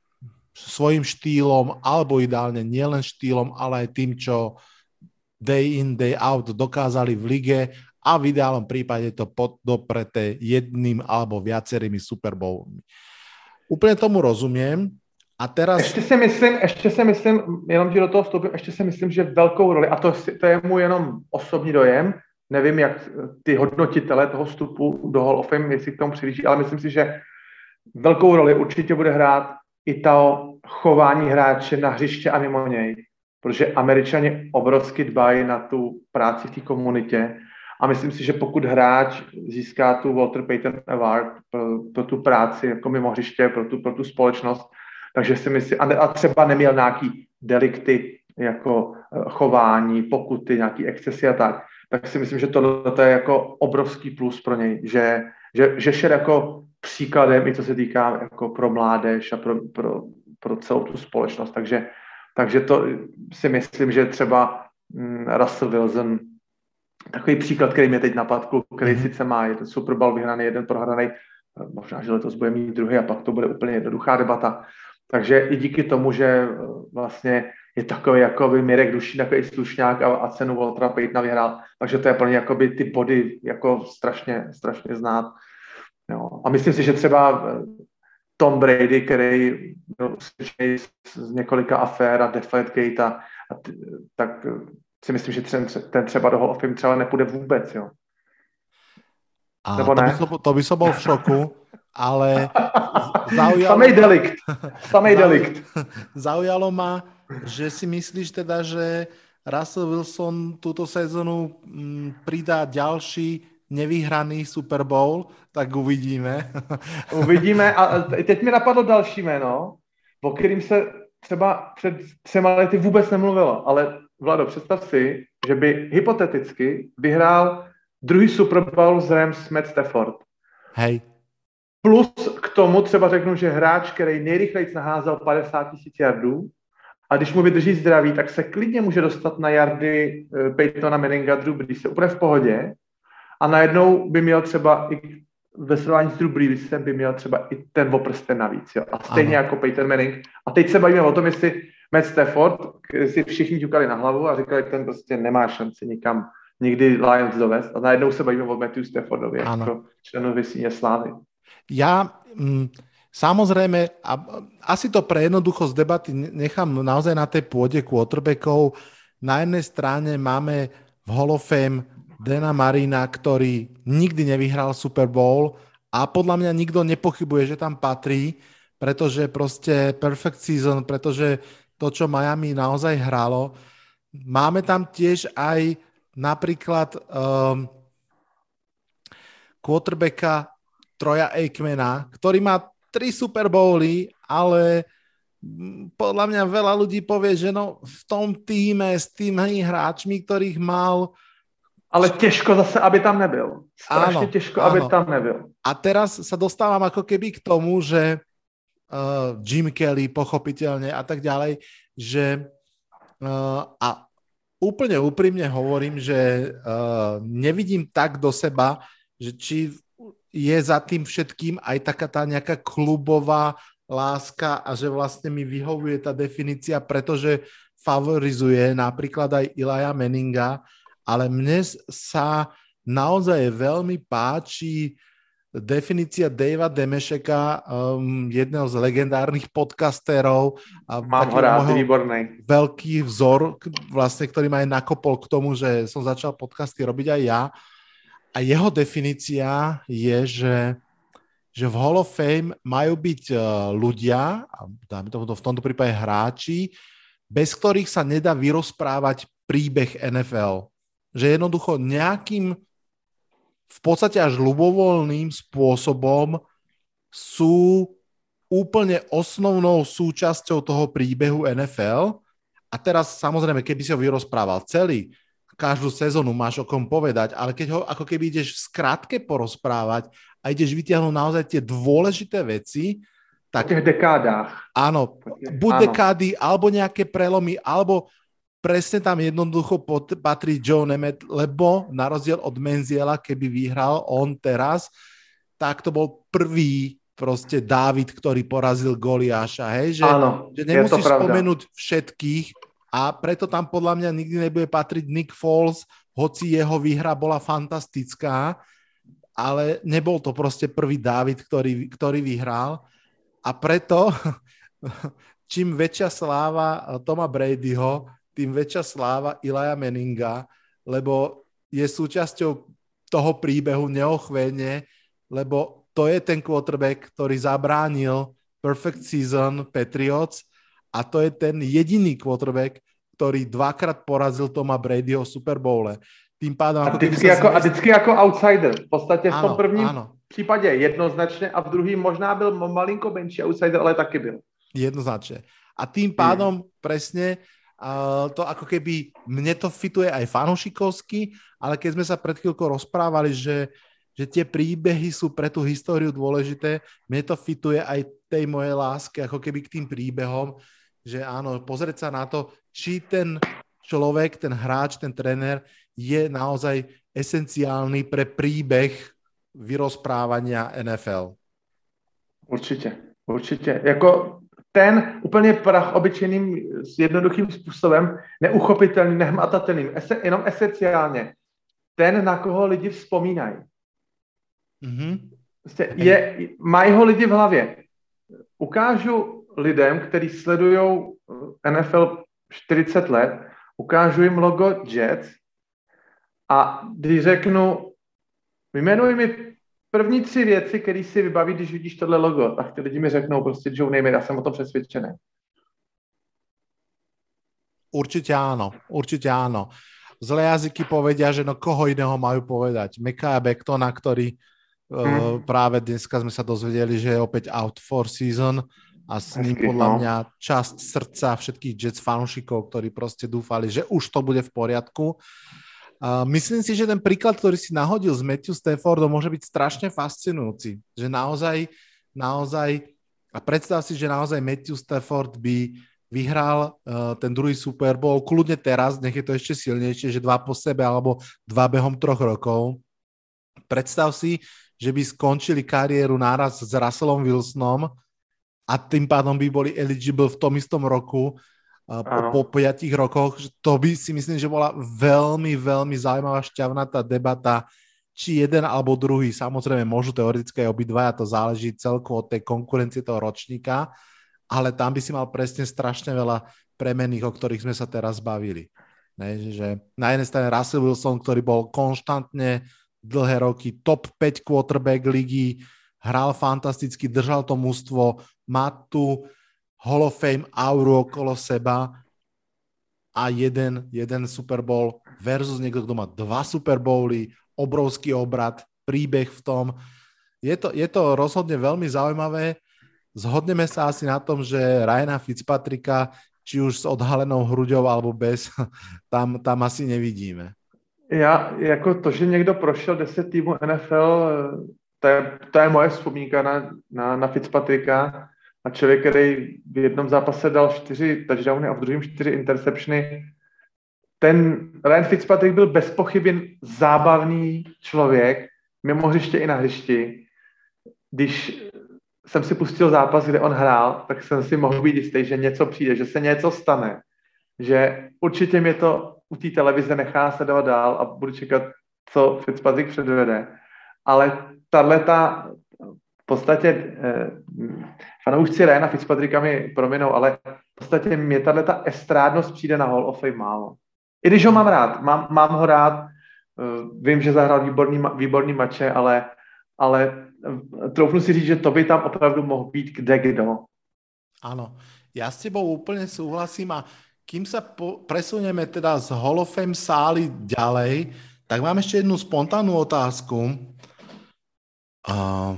svojim štýlom, alebo ideálne nielen štýlom, ale aj tým, čo day in, day out dokázali v lige a v ideálnom prípade to podopreté jedným alebo viacerými Super Bowlmi. Úplně tomu rozumím. A teraz... Ještě si myslím, ještě si myslím, jenom ti do toho vstoupím, ještě si myslím, že velkou roli, a to, to je mu jenom osobní dojem, nevím, jak ty hodnotitele toho vstupu do Hall of Fame, jestli k tomu přihlíží, ale myslím si, že velkou roli určitě bude hrát i to chování hráče na hřiště a mimo něj. Protože američani obrovsky dbají na tu práci v té komunitě a myslím si, že pokud hráč získá tu Walter Payton Award pro, pro tu práci jako mimo hřiště, pro tu, pro tu společnost, takže si myslím, a, a třeba neměl nějaký delikty jako eh, chování, pokuty, nějaký excesy a tak, tak si myslím, že tohle je jako obrovský plus pro něj, že, že, že šel jako příkladem i co se týká jako pro mládež a pro, pro, pro celou tu společnost. Takže, takže to si myslím, že třeba mm, Russell Wilson, takový příklad, který mě teď napadl, který mm-hmm. sice má jeden Super Bowl vyhraný, jeden prohraný, možná, že letos bude mít druhý a pak to bude úplně jednoduchá debata. Takže i díky tomu, že eh, vlastně je takový jako by Mirek Duší, takový slušňák a, a cenu Waltera Paytona vyhrál, takže to je pro ně jako by ty body jako strašně, strašně znát. Jo. A myslím si, že třeba eh, Tom Brady, který byl z několika afér a Deflategate a, a t, tak eh, si myslím, že ten, ten třeba do Hall of Fame třeba nepůjde vůbec, jo. A Nebo to, ne? To by som bol v šoku, ale zaujalo... Samej delikt. Samej delikt. Zaujalo ma, že si myslíš teda, že Russell Wilson túto sezonu mm, pridá ďalší nevyhraný Super Bowl, tak uvidíme. uvidíme a teď mi napadlo další jméno, o kterým se třeba před třema lety vůbec nemluvilo, ale Vlado, představ si, že by hypoteticky vyhrál druhý Super Bowl z Rams Matt Stafford. Hej. Plus k tomu třeba řeknu, že hráč, který nejrychleji naházel 50 tisíc jardů, a když mu vydrží zdraví, tak se klidně může dostat na jardy eh, Peytona Manninga Drew Brees, úplně v pohodě. A najednou by měl třeba i ve srovnání s Drew Breesem by měl třeba i ten oprsten navíc. Jo? A stejně ano. jako Peyton Manning. A teď se bavíme o tom, jestli Matt Stafford, si všichni ťukali na hlavu a říkali, že ten prostě nemá šanci nikam nikdy Lions dovést. A najednou se bavíme o Matthew Staffordovi jako členovi síně slávy. Já mm, Samozrejme, a, asi to pre jednoduchosť debaty nechám naozaj na tej pôde quarterbackov. Na jednej strane máme v Hall of Fame Dana Marina, ktorý nikdy nevyhral Super Bowl a podľa mňa nikto nepochybuje, že tam patrí, pretože proste perfect season, pretože to, čo Miami naozaj hralo. Máme tam tiež aj napríklad um, quarterbacka Troja Aikmana, ktorý má tri Super Bowly, ale podľa mňa veľa ľudí povie, že no v tom týme s tými hráčmi, ktorých mal... Ale těžko zase, aby tam nebyl. Strašně áno, těžko, áno. aby tam nebyl. A teraz sa dostávam ako keby k tomu, že uh, Jim Kelly pochopiteľne a tak ďalej, že uh, a úplne úprimne hovorím, že uh, nevidím tak do seba, že či je za tým všetkým aj taká tá nejaká klubová láska a že vlastne mi vyhovuje tá definícia, pretože favorizuje napríklad aj Ilaja Meninga, ale mne sa naozaj veľmi páči definícia Davea Demešeka, um, jedného z legendárnych podcastérov. A Mám ho rád, výborný. Veľký vzor, vlastne, ktorý ma aj nakopol k tomu, že som začal podcasty robiť aj ja. A jeho definícia je, že, že v Hall of Fame majú byť uh, ľudia, a dáme to v tomto prípade hráči, bez ktorých sa nedá vyrozprávať príbeh NFL. Že jednoducho nejakým v podstate až ľubovoľným spôsobom sú úplne osnovnou súčasťou toho príbehu NFL. A teraz samozrejme, keby si ho vyrozprával celý, každú sezónu máš o kom povedať, ale keď ho ako keby ideš v skratke porozprávať a ideš vytiahnuť naozaj tie dôležité veci, tak... V těch dekádách. Áno, buď dekády, alebo nejaké prelomy, alebo presne tam jednoducho patrí Joe Nemeth, lebo na rozdiel od Menziela, keby vyhral on teraz, tak to bol prvý proste Dávid, ktorý porazil Goliáša, hej? Že, Áno, že nemusíš spomenúť všetkých a preto tam podľa mňa nikdy nebude patriť Nick Foles, hoci jeho výhra bola fantastická, ale nebol to proste prvý Dávid, ktorý, ktorý vyhral. A preto čím väčšia sláva Toma Bradyho, tým väčšia sláva Ilaja Meninga, lebo je súčasťou toho príbehu neochvejne, lebo to je ten quarterback, ktorý zabránil perfect season Patriots a to je ten jediný quarterback, ktorý dvakrát porazil Toma Bradyho v Super Bowle. Tým pádem... A vždycky, jako, a vždycky jako outsider. V podstatě v tom prvním ano. případě jednoznačně a v druhém možná byl malinko menší outsider, ale taky byl. Jednoznačne. A tým pádom hmm. presne uh, to ako keby, mne to fituje aj fanušikovsky, ale keď sme sa pred chvíľkou rozprávali, že, že tie príbehy sú pre tú históriu dôležité, mne to fituje aj tej mojej láske, ako keby k tým príbehom, že áno, pozrieť sa na to, či ten človek, ten hráč, ten trenér je naozaj esenciálny pre príbeh vyrozprávania NFL. Určitě, určitě. Jako ten úplně prach obyčejným, s jednoduchým způsobem, neuchopitelným, nehmatatelným, ese, jenom esenciálně. Ten, na koho lidi vzpomínají. Mm-hmm. Prostě je, mají ho lidi v hlavě. Ukážu lidem, kteří sledují NFL 40 let, ukážu jim logo Jets a když řeknu, vyjmenuj mi první tři věci, které si vybaví, když vidíš tohle logo, tak ty lidi mi řeknou prostě Joe Namath, já jsem o tom přesvědčený. Určite áno, určite áno. Zlé jazyky povedia, že no koho iného majú povedať. Mekaya Bektona, ktorý hmm. uh, práve dneska sme sa dozvedeli, že je opäť out for season a s ním podľa no. mňa časť srdca všetkých Jets fanúšikov, ktorí proste dúfali, že už to bude v poriadku. Uh, myslím si, že ten príklad, ktorý si nahodil s Matthew Staffordom, môže byť strašne fascinujúci. Že naozaj, naozaj, a predstav si, že naozaj Matthew Stafford by vyhral uh, ten druhý Super Bowl, kľudne teraz, nech je to ešte silnejšie, že dva po sebe alebo dva behom troch rokov. Predstav si, že by skončili kariéru náraz s Russellom Wilsonom a tým pádom by boli eligible v tom istom roku po, po 5 rokoch. To by si myslím, že bola veľmi, veľmi zaujímavá šťavnatá debata, či jeden alebo druhý. Samozrejme, môžu teoreticky aj obidvaja, to záleží celkovo od tej konkurencie toho ročníka, ale tam by si mal presne strašne veľa premených, o ktorých sme sa teraz bavili. Ne, že na jednej strane Russell Wilson, ktorý bol konštantne dlhé roky top 5 quarterback ligy, hral fantasticky, držal to mužstvo, má tu Hall of Fame auru okolo seba a jeden, jeden Super Bowl versus niekto, kto má dva Super Bowly, obrovský obrad, príbeh v tom. Je to, je to rozhodne veľmi zaujímavé. Zhodneme sa asi na tom, že Ryana Fitzpatricka, či už s odhalenou hruďou alebo bez, tam, tam asi nevidíme. Já, jako to, že někdo prošel 10 týmů NFL, to je, to je moje vzpomínka na, na, na Fitzpatricka a člověk, který v jednom zápase dal čtyři touchdowny a v druhém čtyři interceptiony, ten Ryan Fitzpatrick byl bez pochyby zábavný člověk, mimo hřiště i na hřišti. Když jsem si pustil zápas, kde on hrál, tak jsem si mohl být jistý, že něco přijde, že se něco stane, že určitě mě to u té televize nechá sledovat dál a budu čekat, co Fitzpatrick předvede. Ale tahle ta v podstatě eh, fanoušci Ryana Fitzpatricka mi prominou, ale v podstatě mě tahle ta estrádnost přijde na Hall of Fame málo. I když ho mám rád, mám, mám ho rád, eh, vím, že zahrál výborný, výborný mače, ale, ale eh, troufnu si říct, že to by tam opravdu mohl být kde kdo. Ano, já s tebou úplně souhlasím a kým sa po, presunieme teda z Hall of Fame sály ďalej, Tak mám ešte jednu spontánnu otázku. Uh,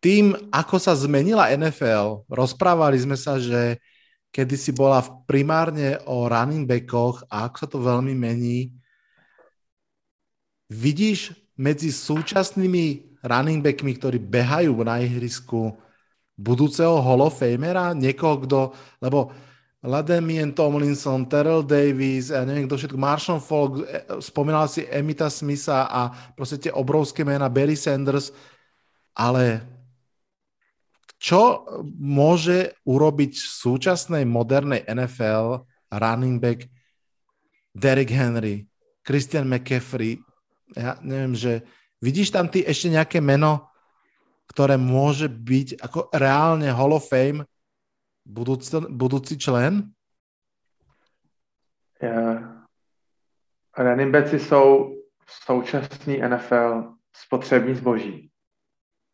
tým, ako sa zmenila NFL, rozprávali sme sa, že kedy si bola primárne o running backoch a ako sa to veľmi mení. Vidíš medzi súčasnými running backmi, ktorí behajú na ihrisku, budúceho Hall of Famera, niekoho, kto, lebo Lademien Tomlinson, Terrell Davis, ja neviem kto všetko, Marshall Falk, e, spomínal si Emita Smitha a proste tie obrovské mená, Barry Sanders, ale čo môže urobiť v súčasnej modernej NFL running back Derrick Henry, Christian McCaffrey, ja neviem, že vidíš tam ty ešte nejaké meno, ktoré môže byť ako reálne Hall of Fame budoucí, budoucí člen? Yeah. Running backs jsou v současný NFL spotřební zboží.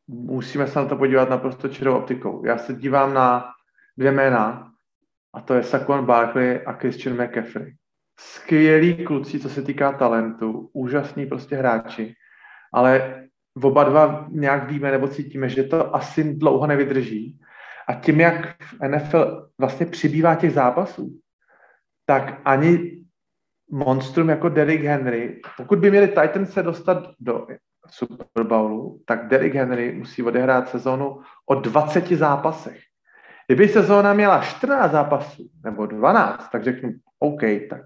Musíme se na to podívat naprosto čirou optikou. Já se dívám na dvě jména, a to je Saquon Barkley a Christian McCaffrey. Skvělí kluci, co se týká talentu, úžasní prostě hráči, ale oba dva nějak víme nebo cítíme, že to asi dlouho nevydrží a tím, jak v NFL vlastně přibývá těch zápasů, tak ani monstrum jako Derrick Henry, pokud by měli Titans se dostat do Super Bowlu, tak Derrick Henry musí odehrát sezónu o 20 zápasech. Kdyby sezóna měla 14 zápasů nebo 12, tak řeknu OK, tak,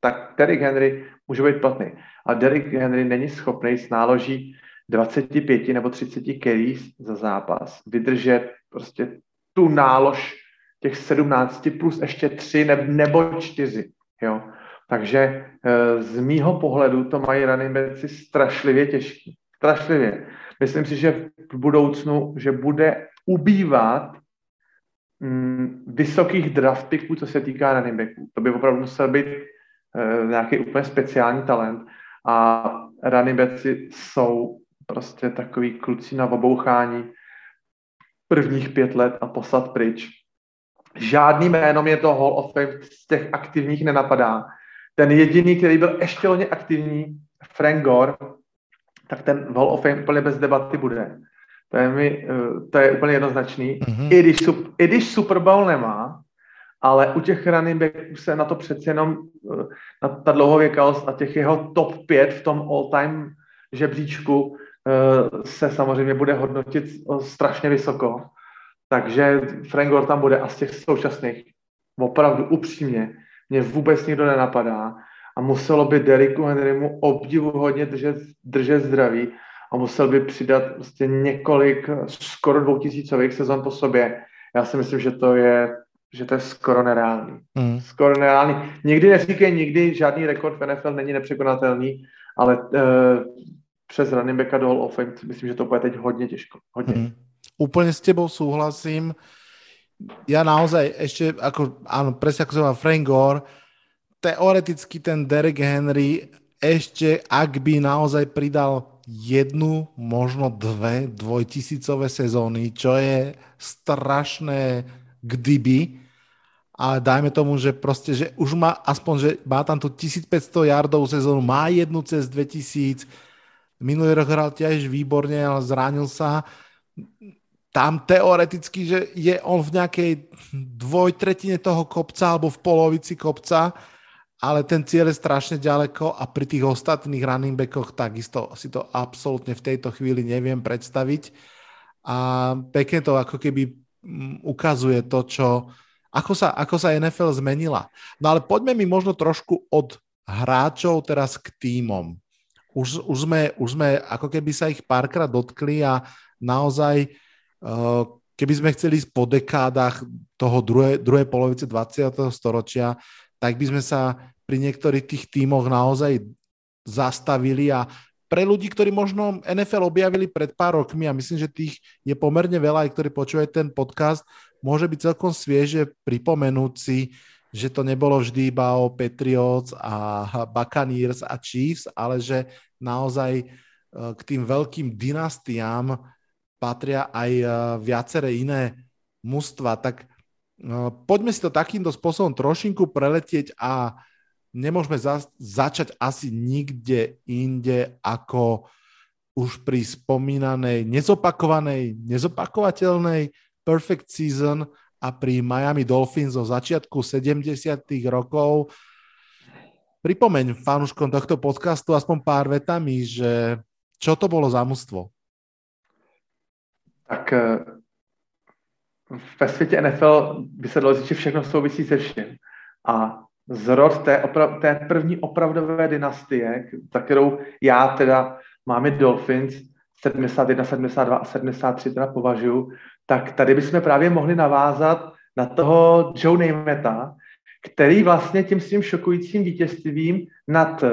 tak Derrick Henry může být platný. Ale Derrick Henry není schopný s náloží 25 nebo 30 carries za zápas vydržet prostě tu nálož těch 17 plus ještě 3 nebo 4. Jo? Takže eh, z mýho pohledu to mají running backs strašlivě těžký. Strašlivě. Myslím si, že v budoucnu, že bude ubývat mm, vysokých draft picků, co se týká running backů. To by opravdu musel být uh, nějaký úplně speciální talent. A running backy jsou prostě takový kluci na obouchání, prvních pět let a poslat pryč. Žádný jméno mě to Hall of Fame z těch aktivních nenapadá. Ten jediný, který byl ještě loni aktivní, Frank Gore, tak ten Hall of Fame úplně bez debaty bude. To je, mi, eh, to je úplně jednoznačný. Mm-hmm. I, když, I když Super Bowl nemá, ale u těch running backů se na to přece jenom eh, na ta dlouhověkalost a těch jeho top 5 v tom all-time žebříčku Eh, se samozřejmě bude hodnotit strašně vysoko. Takže Frank Gore tam bude a z těch současných opravdu upřímně mě vůbec nikdo nenapadá a muselo by Derriku Henrymu hodně držet, držet zdraví a musel by přidat prostě několik skoro dvoutisícových sezon po sobě. Já si myslím, že to je, že to je skoro nereálný. Mm. Skoro nereálný. Nikdy neříkej nikdy, žádný rekord v NFL není nepřekonatelný, ale uh, přes running backa do Hall of Fame myslím, že to bude teď hodně těžko. Hodně. Mm. Úplne s tebou súhlasím. Ja naozaj ešte, ako, áno, presne ako sa Frank Gore, teoreticky ten Derek Henry ešte, ak by naozaj pridal jednu, možno dve dvojtisícové sezóny, čo je strašné kdyby, ale dajme tomu, že proste, že už má aspoň, že má tam tu 1500 yardov sezónu, má jednu cez 2000, Minulý rok hral tiež výborne, ale zranil sa. Tam teoreticky, že je on v nejakej dvojtretine toho kopca alebo v polovici kopca, ale ten cieľ je strašne ďaleko a pri tých ostatných running backoch takisto si to absolútne v tejto chvíli neviem predstaviť. A pekne to ako keby mm, ukazuje to, čo, ako sa, ako sa NFL zmenila. No ale poďme mi možno trošku od hráčov teraz k týmom už, už, sme, už sme ako keby sa ich párkrát dotkli a naozaj, uh, keby sme chceli ísť po dekádach toho druhej, druhej polovice 20. storočia, tak by sme sa pri niektorých tých tímoch naozaj zastavili a pre ľudí, ktorí možno NFL objavili pred pár rokmi a myslím, že tých je pomerne veľa, aj ktorí počúvajú ten podcast, môže byť celkom svieže pripomenúť si, že to nebolo vždy iba o Patriots a Buccaneers a Chiefs, ale že naozaj e, k tým veľkým dynastiám patria aj e, viaceré iné mužstva. Tak e, poďme si to takýmto spôsobom trošinku preletieť a nemôžeme za, začať asi nikde inde ako už pri spomínanej, nezopakovanej, nezopakovateľnej perfect season a pri Miami Dolphins zo začiatku 70. rokov. Pripomeň fanúškom tohto podcastu aspoň pár vetami, že čo to bolo za mužstvo? Tak eh, ve světě NFL by se dalo říct, že všechno souvisí se vším. A zrod té, opra- té první opravdové dynastie, za kterou já teda máme Dolphins 71, 72 a 73 teda považuji, tak tady bychom právě mohli navázat na toho Joe Namath'a, který vlastně tím svým šokujícím vítězstvím nad eh,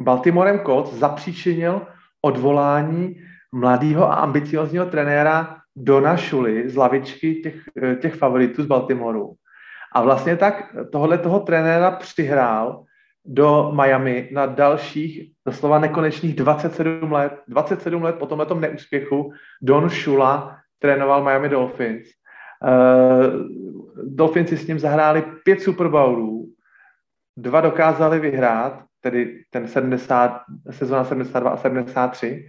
Baltimorem Colts zapříčinil odvolání mladého a ambiciozního trenéra Dona Šuly z lavičky těch, eh, těch favoritů z Baltimoru. A vlastně tak tohle toho trenéra přihrál do Miami na dalších, doslova nekonečných 27 let. 27 let po tomhle neúspěchu Don Shula trénoval Miami Dolphins. Uh, Dolphins si s ním zahráli pět Super Bowlů, dva dokázali vyhrát, tedy ten 70, sezóna 72 a 73.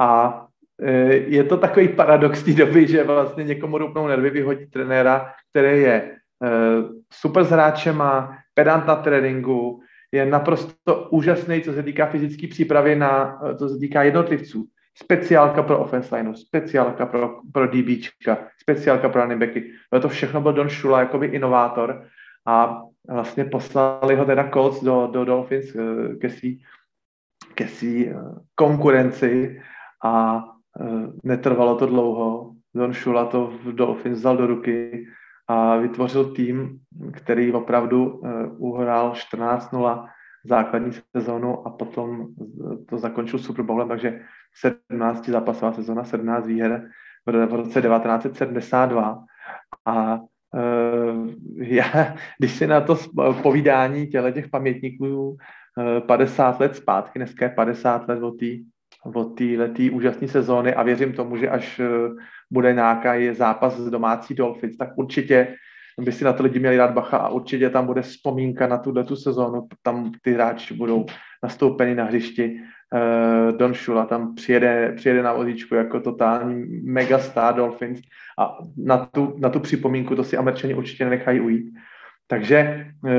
A uh, je to takový paradox té doby, že vlastně někomu rupnou nervy vyhodí trenéra, který je uh, super s hráčema, pedant na tréninku, je naprosto úžasný, co se týká fyzické přípravy na, co se týká jednotlivců. Speciálka pro offense line, speciálka pro, pro DBčka, speciálka pro running backy. To všechno byl Don Shula, jakoby inovátor a vlastně poslali ho teda Colts do, do Dolphins ke svý, ke svý konkurenci a eh, netrvalo to dlouho. Don Shula to v Dolphins vzal do ruky a vytvořil tým, který opravdu eh, uhrál 14-0 základní sezónu a potom to zakončil Super Bowlem, takže 17 zápasová sezóna, 17 výher v roce 1972 a já, když si na to povídání těle těch pamětníků uh, 50 let zpátky, dneska je 50 let od té od této úžasné sezóny a věřím tomu, že až bude nějaký zápas z domácí Dolphins, tak určitě by si na to lidi měli dát bacha a určitě tam bude vzpomínka na tuhle tu sezónu, tam ty hráči budou nastoupeni na hřišti. Uh, Don Shula tam přijede, přijede na vozíčku jako totální megastar Dolphins a na tu, na tu připomínku to si američani určitě nenechají ujít. Takže uh,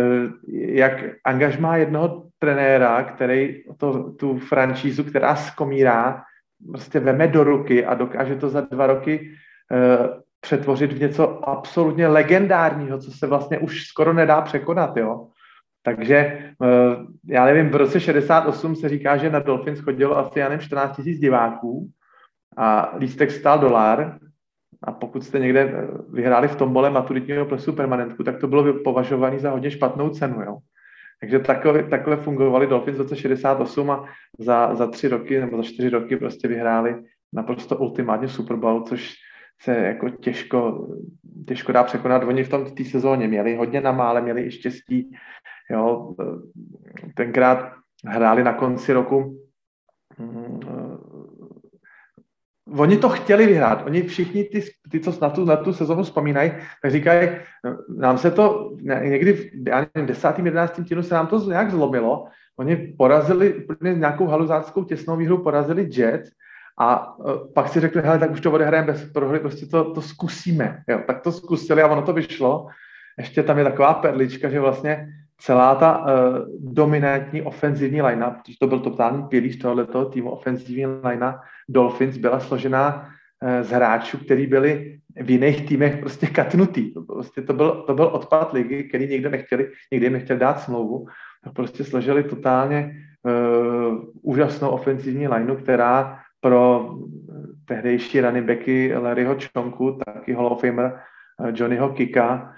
jak angažmá jednoho trenéra, který to, tu francízu, která skomírá, prostě veme do ruky a dokáže to za dva roky uh, přetvořit v něco absolutně legendárního, co se vlastně už skoro nedá překonat, jo. Takže uh, já nevím, v roce 68 se říká, že na Dolphins chodilo asi, já nevím, 14 000 diváků a lístek stál dolar a pokud jste někde eh, vyhráli v tombole maturitního plesu permanentku, tak to bylo považované za hodně špatnou cenu, jo. Takže takhle, takhle fungovali Dolphins v roce 68 a za, za tři roky nebo za čtyři roky prostě vyhráli naprosto ultimátně Super Bowl, což se jako těžko, těžko dá překonat. Oni v tom té sezóně měli hodně na mále, měli i štěstí. Jo. Tenkrát hráli na konci roku mm, oni to chtěli vyhrát. Oni všichni, ty, ty co na tu, na tu sezonu vzpomínají, tak říkají, nám se to někdy v nevím, 10. 11. týdnu se nám to nějak zlomilo. Oni porazili úplně nějakou haluzáckou těsnou výhru, porazili Jets a uh, pak si řekli, hele, tak už to odehrajeme bez prohry, prostě to, to zkusíme. Jo, tak to zkusili a ono to vyšlo. Ještě tam je taková perlička, že vlastně celá ta uh, dominantní ofenzivní linea, protože to byl totální pilíř tohoto týmu, ofenzivní linea Dolphins byla složená uh, z hráčů, kteří byli v jiných týmech prostě katnutý. To, prostě to, byl, to byl odpad ligy, který někdo nechtěli, někdy jim nechtěl dát smlouvu. Tak prostě složili totálně uh, úžasnou ofenzivní lineu, která pro tehdejší running backy Larryho Čonku, taky Hall of Famer Johnnyho Kika,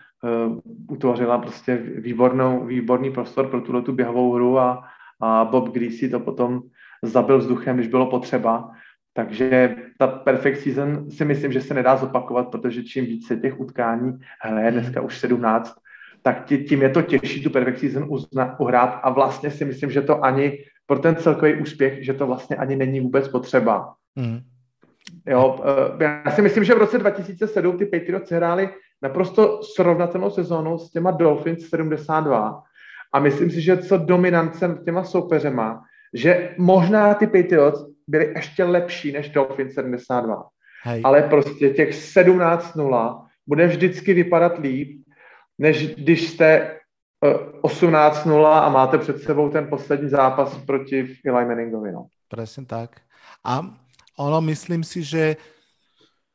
utvořila prostě výbornou, výborný prostor pro tuto tu běhovou hru a, a Bob Greasy to potom zabil vzduchem, když bylo potřeba. Takže ta perfect season si myslím, že se nedá zopakovat, protože čím více těch utkání hraje hmm. dneska už 17, tak tím je to těžší tu perfect season uzna, uhrát a vlastně si myslím, že to ani pro ten celkový úspěch, že to vlastně ani není vůbec potřeba. Mm. Jo, eh, já si myslím, že v roce 2007 ty Patriots hráli naprosto srovnatelnou sezónu s těma Dolphins 72 A myslím si, že co dominancem těma soupeřema, že možná ty Patriots byli ještě lepší než Dolphins 72. Hej. Ale prostě těch 17-0 bude vždycky vypadat líp, než když jste 18-0 a máte před sebou ten poslední zápas proti Eli Manningovi. No. Presne tak. A ono myslím si, že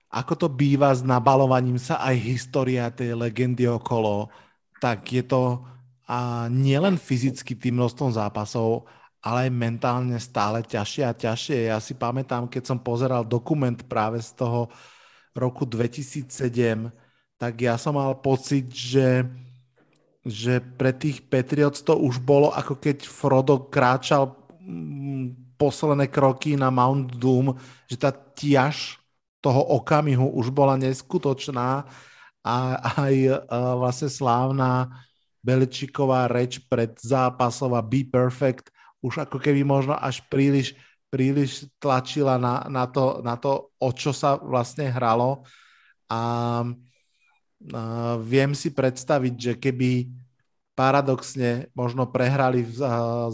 ako to býva s nabalovaním sa aj história tej legendy okolo, tak je to a nielen fyzicky tým množstvom zápasov, ale aj mentálne stále ťažšie a ťažšie. Ja si pamätám, keď som pozeral dokument práve z toho roku 2007, tak ja som mal pocit, že že pre tých Patriots to už bolo ako keď Frodo kráčal mm, posledné kroky na Mount Doom, že tá tiaž toho okamihu už bola neskutočná a aj uh, vlastne slávna Beličiková reč pred zápasova Be Perfect už ako keby možno až príliš, príliš tlačila na, na, to, na to, o čo sa vlastne hralo. A uh, viem si predstaviť, že keby paradoxne možno prehrali v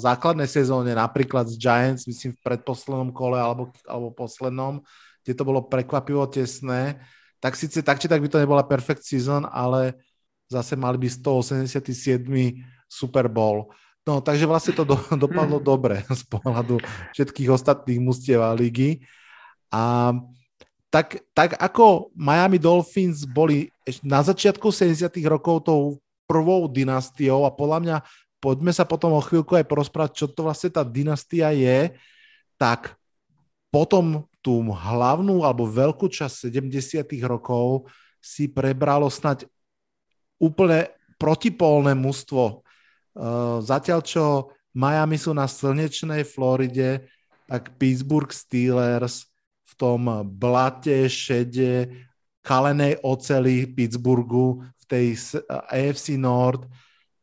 základnej sezóne napríklad s Giants, myslím v predposlednom kole alebo, alebo poslednom, kde to bolo prekvapivo tesné, tak síce tak či tak by to nebola perfect season, ale zase mali by 187. Super Bowl. No, takže vlastne to do, dopadlo dobre z pohľadu všetkých ostatných mustiev a ligy. A tak, tak ako Miami Dolphins boli na začiatku 70. rokov tou prvou dynastiou a podľa mňa poďme sa potom o chvíľku aj porozprávať, čo to vlastne tá dynastia je, tak potom tú hlavnú alebo veľkú časť 70. rokov si prebralo snať úplne protipolné mužstvo. Zatiaľ, čo Miami sú na slnečnej Floride, tak Pittsburgh Steelers v tom blate, šede, kalenej oceli Pittsburghu v tej AFC Nord,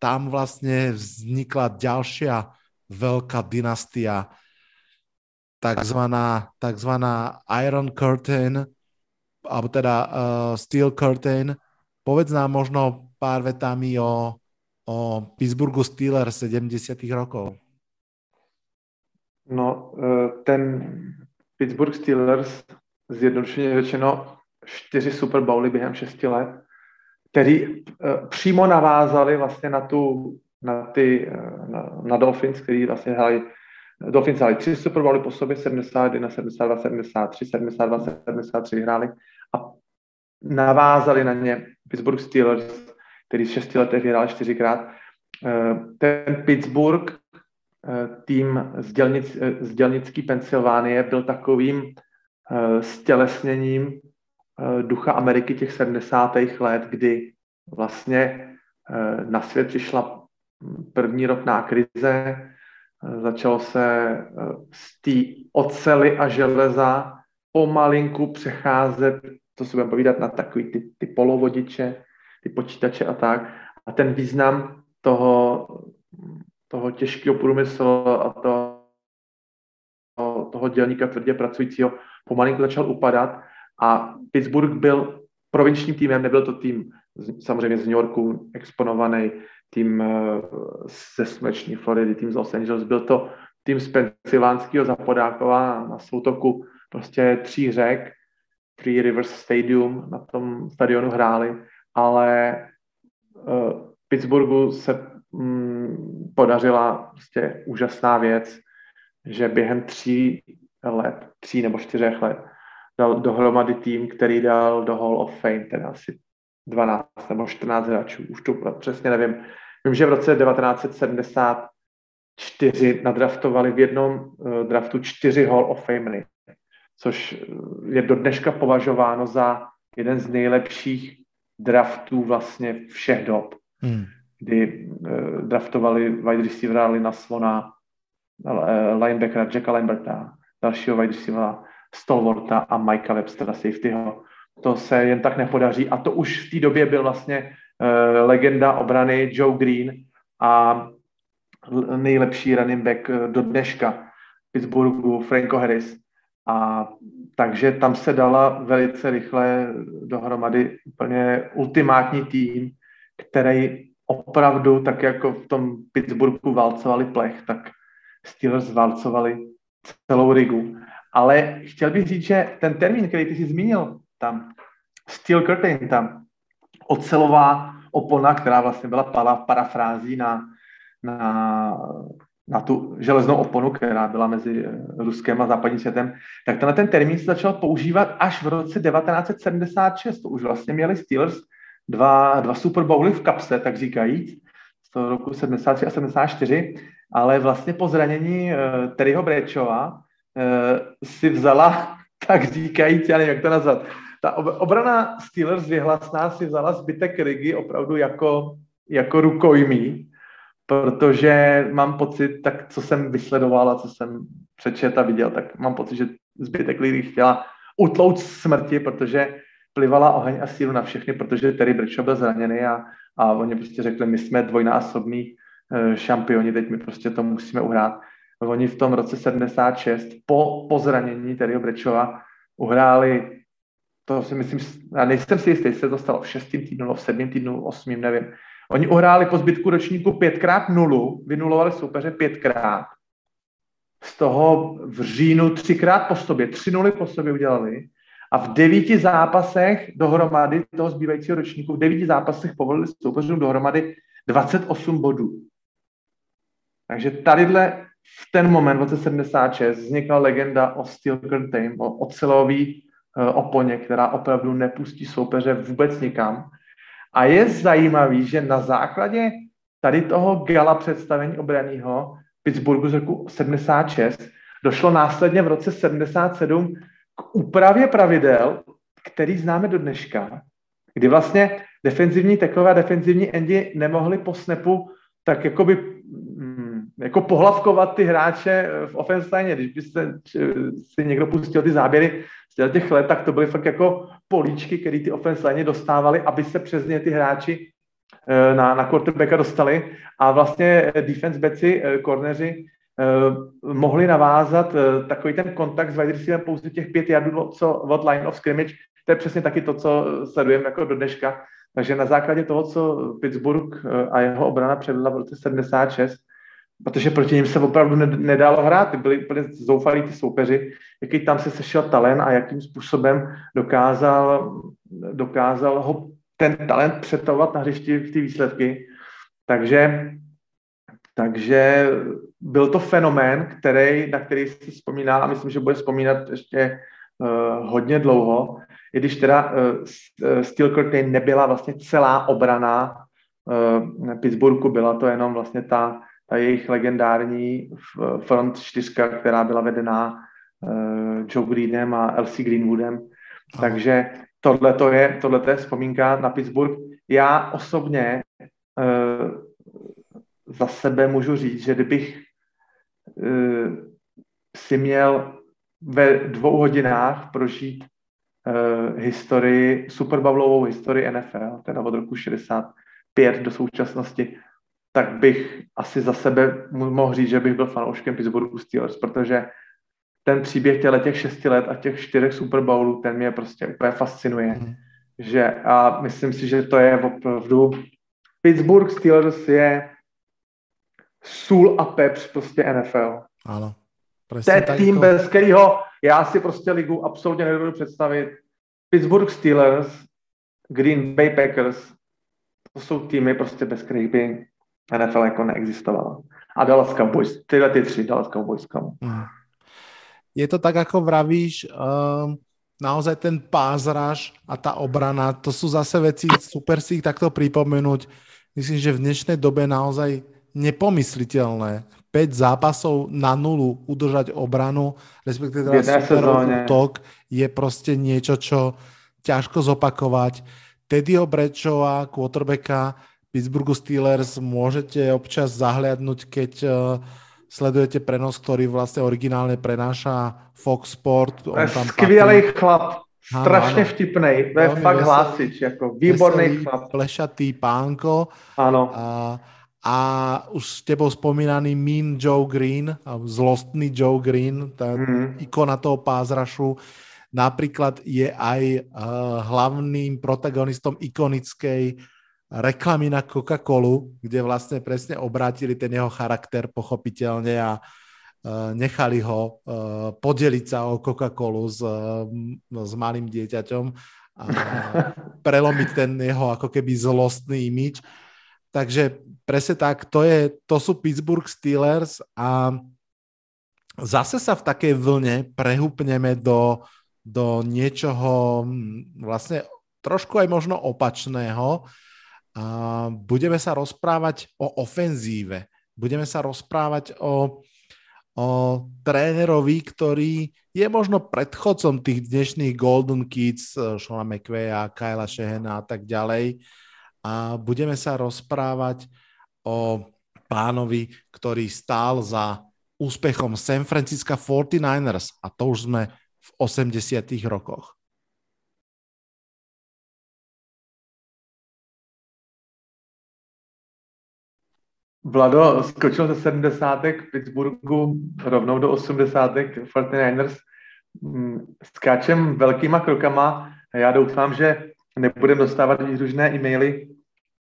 tam vlastne vznikla ďalšia veľká dynastia, takzvaná, takzvaná Iron Curtain, alebo teda uh, Steel Curtain. Povedz nám možno pár vetami o, o Pittsburghu Steelers 70. rokov. No, e, ten Pittsburgh Steelers, zjednodušeně řečeno, čtyři Super Bowly během šesti let, který uh, přímo navázali vlastně na tu, na ty, na, na Dolphins, který vlastně hráli Dolphins hráli tři Super Bowly po sobě, 71, 72, 73, 72, 73 vyhráli a navázali na ně Pittsburgh Steelers, který v šesti letech vyhrál čtyřikrát. Eh, ten Pittsburgh, tým z, dělnic, z dělnický Pensylvánie, byl takovým stělesněním Eh, ducha Ameriky těch 70. let, kdy vlastně eh, na svět přišla první ropná krize, eh, začalo se z té ocely a železa pomalinku přecházet, to si budeme povídat, na takový ty, ty polovodiče, ty počítače a tak. A ten význam toho, toho těžkého průmyslu a toho, toho dělníka tvrdě pracujícího pomalinku začal upadat a Pittsburgh byl provinčním týmem, nebyl to tým samozřejmě z New Yorku exponovaný, tým eh, ze sluneční Floridy, tým z Los Angeles, byl to tým z Pensylvánského zapodákova na soutoku prostě tří řek, Three Rivers Stadium, na tom stadionu hráli, ale uh, Pittsburghu se um, podařila prostě úžasná věc, že během tří let, tří nebo čtyřech let dal dohromady tým, který dal do Hall of Fame, teda asi 12 nebo 14 hráčů, už to přesně nevím. Vím, že v roce 1974 nadraftovali v jednom uh, draftu čtyři Hall of Famery, což eh, je do dneška považováno za jeden z nejlepších draftů vlastně všech dob, hmm. kdy uh, draftovali wide receivera Lina Slona, uh, linebackera Jacka Lamberta, dalšího wide receivera Stolvorta a Mikea Webstera safetyho. To se jen tak nepodaří a to už v té době byl vlastně uh, legenda obrany Joe Green a nejlepší running back eh, do dneška Pittsburghu Franco Harris. A takže tam se dala velice rychle dohromady úplně ultimátní tým, který opravdu, tak jako v tom Pittsburghu válcovali plech, tak Steelers válcovali celou rigu. Ale chtěl bych říct, že ten termín, který ty jsi zmínil, tam Steel Curtain, tam ocelová opona, která vlastně byla para, parafrází na, na, na tu železnou oponu, která byla mezi Ruskem a západním světem, tak tenhle ten termín se začal používat až v roce 1976. To už vlastně měli Steelers dva, dva Super Bowly v kapse, tak říkajíc, z toho roku 73 a 74, ale vlastně po zranění uh, Terryho Brečova uh, si vzala, tak říkajíc, já nevím, jak to nazvat, ta obrana Steelers vyhlasná si vzala zbytek Rigi opravdu jako, jako rukojmí, protože mám pocit, tak co jsem vysledoval a co jsem přečet a viděl, tak mám pocit, že zbytek lidí chtěla utlout smrti, protože plivala oheň a sílu na všechny, protože Terry Bradshaw byl zraněný a, a oni prostě řekli, my jsme dvojnásobní uh, šampioni, teď my prostě to musíme uhrát. Oni v tom roce 76 po, po zranění Terryho Bradshawa uhráli to si myslím, já nejsem si jistý, se to stalo v šestém týdnu, v sedmém týdnu, v osmém, nevím. Oni uhráli po zbytku ročníku pětkrát nulu, vynulovali soupeře pětkrát. Z toho v říjnu třikrát po sobě, tři nuly po sobě udělali a v devíti zápasech dohromady toho zbývajícího ročníku, v devíti zápasech povolili soupeřům dohromady 28 bodů. Takže tadyhle v ten moment, v roce 76, vznikla legenda o Steel Curtain, o ocelový oponě, která opravdu nepustí soupeře vůbec nikam. A je zajímavý, že na základě tady toho gala představení obraného Pittsburghu z roku 76 došlo následně v roce 77 k úpravě pravidel, který známe do dneška, kdy vlastně defenzivní tekové a defenzivní endi nemohli po snapu tak jakoby jako pohlavkovat ty hráče v offense když by se, si někdo pustil ty záběry z těch let, tak to byly fakt jako políčky, které ty offense dostávali, aby se přes ně ty hráči eh, na, na quarterbacka dostali a vlastně defense backi, korneři eh, eh, mohli navázat takový ten kontakt s wide receiverem pouze těch pět jardů co, od line of scrimmage. To je přesně taky to, co sledujeme jako do dneška. Takže na základě toho, co Pittsburgh a jeho obrana předvedla v roce 76, protože proti ním se opravdu nedalo hrát, ty byli úplně zoufalí ty soupeři, jaký tam se sešel talent a jakým způsobem dokázal, dokázal ho ten talent přetavovat na hřišti v ty výsledky. Takže, takže byl to fenomén, který, na který si vzpomíná a myslím, že bude vzpomínat ještě uh, hodně dlouho, i když teda uh, Steel Curtain nebyla vlastně celá obrana uh, Pittsburghu, byla to jenom vlastně ta ta jejich legendární front čtyřka, která byla vedená uh, Joe Greenem a Elsie Greenwoodem. Aha. Takže tohle to je, tohle je vzpomínka na Pittsburgh. Já osobně uh, za sebe můžu říct, že kdybych uh, si měl ve dvou hodinách prožít historii, Superbowlovou historii NFL, teda od roku 65 do současnosti, tak bych asi za sebe mohl říct, že bych byl fanouškem Pittsburghu Steelers, protože ten příběh těle těch šesti let a těch čtyřech Super Bowlů, ten mě prostě úplně fascinuje. Mm. Že, a myslím si, že to je opravdu Pittsburgh Steelers je sůl a pepř prostě NFL. Ano. To je tým, jako... bez kterého já si prostě ligu absolutně nedovedu představit. Pittsburgh Steelers, Green Bay Packers, to jsou týmy prostě bez kterých by NFL jako neexistovala. A Dallas Cowboys, tyhle ty tři, Dallas Cowboys. Hmm. Je to tak, ako vravíš, um, naozaj ten pázraž a ta obrana, to sú zase veci, super si ich takto pripomenúť. Myslím, že v dnešnej dobe naozaj nepomysliteľné. 5 zápasov na nulu udržať obranu, respektíve teda super útok, je prostě niečo, čo ťažko zopakovať. Teddyho Brečova, quarterbacka, Pittsburghu Steelers môžete občas zahliadnúť, keď uh, sledujete prenos, ktorý vlastne originálne prenáša Fox Sport. On tam skvělý patrí... chlap, strašně vtipný, to je fakt hlásič, jako výborný veselý, chlap. Plešatý pánko. Ano. A, a už s tebou spomínaný Mean Joe Green, zlostný Joe Green, tá mm. ikona toho pázrašu, napríklad je aj uh, hlavným protagonistom ikonickej reklamy na Coca-Colu, kde vlastne presne obrátili ten jeho charakter pochopiteľne a uh, nechali ho uh, podeliť sa o Coca-Colu s, uh, s malým dieťaťom a prelomiť ten jeho ako keby zlostný imič. Takže presne tak, to, je, to sú Pittsburgh Steelers a zase sa v takej vlne prehúpneme do, do niečoho hm, vlastne trošku aj možno opačného, a budeme sa rozprávať o ofenzíve. Budeme sa rozprávať o, o trénerovi, ktorý je možno predchodcom tých dnešných Golden Kids, eh, Shona McVeya, Kyla Shehena a tak ďalej. A budeme sa rozprávať o pánovi, ktorý stál za úspechom San Francisco 49ers a to už sme v 80 rokoch. Vlado skočil ze 70. v Pittsburghu rovnou do 80. 49ers. Mm, skáčem velkýma krokama a já doufám, že nebudeme dostávat různé e-maily.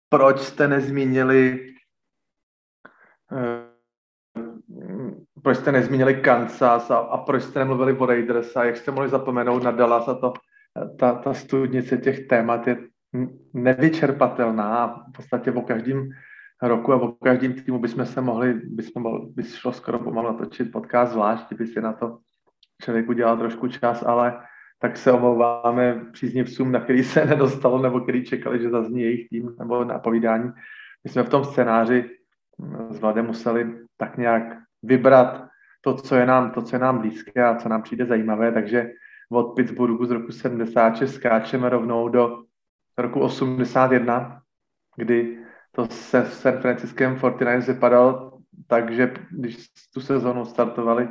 Proč jste nezmínili eh, proč jste nezmínili Kansas a, a proč jste nemluvili o Raiders a jak jste mohli zapomenout na Dallas a to, ta, ta studnice těch témat je nevyčerpatelná v podstatě o každém roku a o každém týmu bychom se mohli, bychom by šlo skoro pomalu natočit podcast zvlášť, kdyby si na to člověk udělal trošku čas, ale tak se omlouváme příznivcům, na který se nedostalo, nebo který čekali, že zazní jejich tým, nebo na povídání. My jsme v tom scénáři s Vladem museli tak nějak vybrat to, co je nám, to, co je nám blízké a co nám přijde zajímavé, takže od Pittsburghu z roku 76 skáčeme rovnou do roku 81, kdy to se San Franciskem 49 vypadalo tak, že když tu sezonu startovali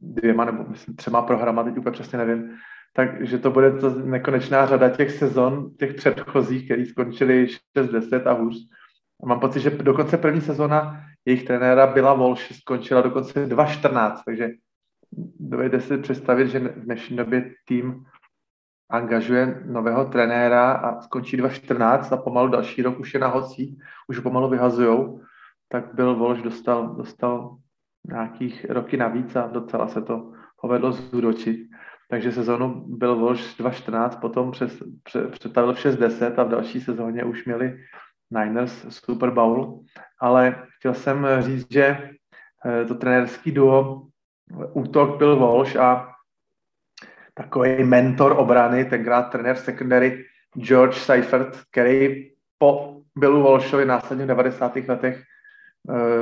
dvěma nebo myslím třema programa, teď úplně přesně nevím, takže to bude to nekonečná řada těch sezon, těch předchozích, které skončily 6-10 a hůř. A mám pocit, že dokonce první sezona jejich trenéra byla Walsh, skončila dokonce 2-14, takže dovedete si představit, že v dnešní době tým angažuje nového trenéra a skončí 2014 a pomalu další rok už je na hocí, už pomalu vyhazujou, tak byl Volž dostal, dostal nějakých roky navíc a docela se to povedlo zúročit. Takže sezónu byl Volž 2014, potom přes, pře, přetavil v 6-10 a v další sezóně už měli Niners Super Bowl. Ale chtěl jsem říct, že eh, to trenérský duo útok byl Volž a takový mentor obrany, tenkrát trenér secondary George Seifert, který po Billu Walshovi následně v 90. letech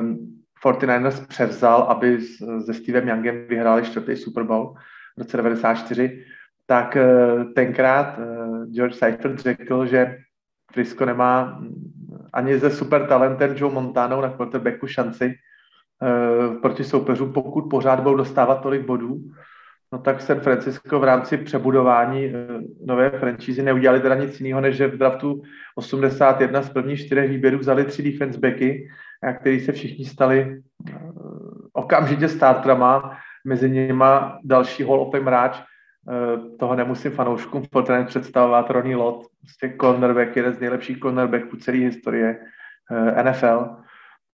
um, 49ers převzal, aby se Stevem Youngem vyhráli čtvrtý Super Bowl v roce 94, tak uh, tenkrát uh, George Seifert řekl, že Frisco nemá ani ze super talentem Joe Montanou na quarterbacku šanci uh, proti soupeřům, pokud pořád budou dostávat tolik bodů. No tak San Francisco v rámci přebudování eh, nové franšízy neudělali teda nic jiného, než že v draftu 81 z prvních čtyřech výběrů vzali tři defense backy, který se všichni stali eh, okamžitě startrama, mezi nimi další Hall of Fame hráč, eh, toho nemusím fanouškům Fortnite představovat, Ronnie Lott, prostě cornerback, jeden z nejlepších cornerbacků celé historie NFL.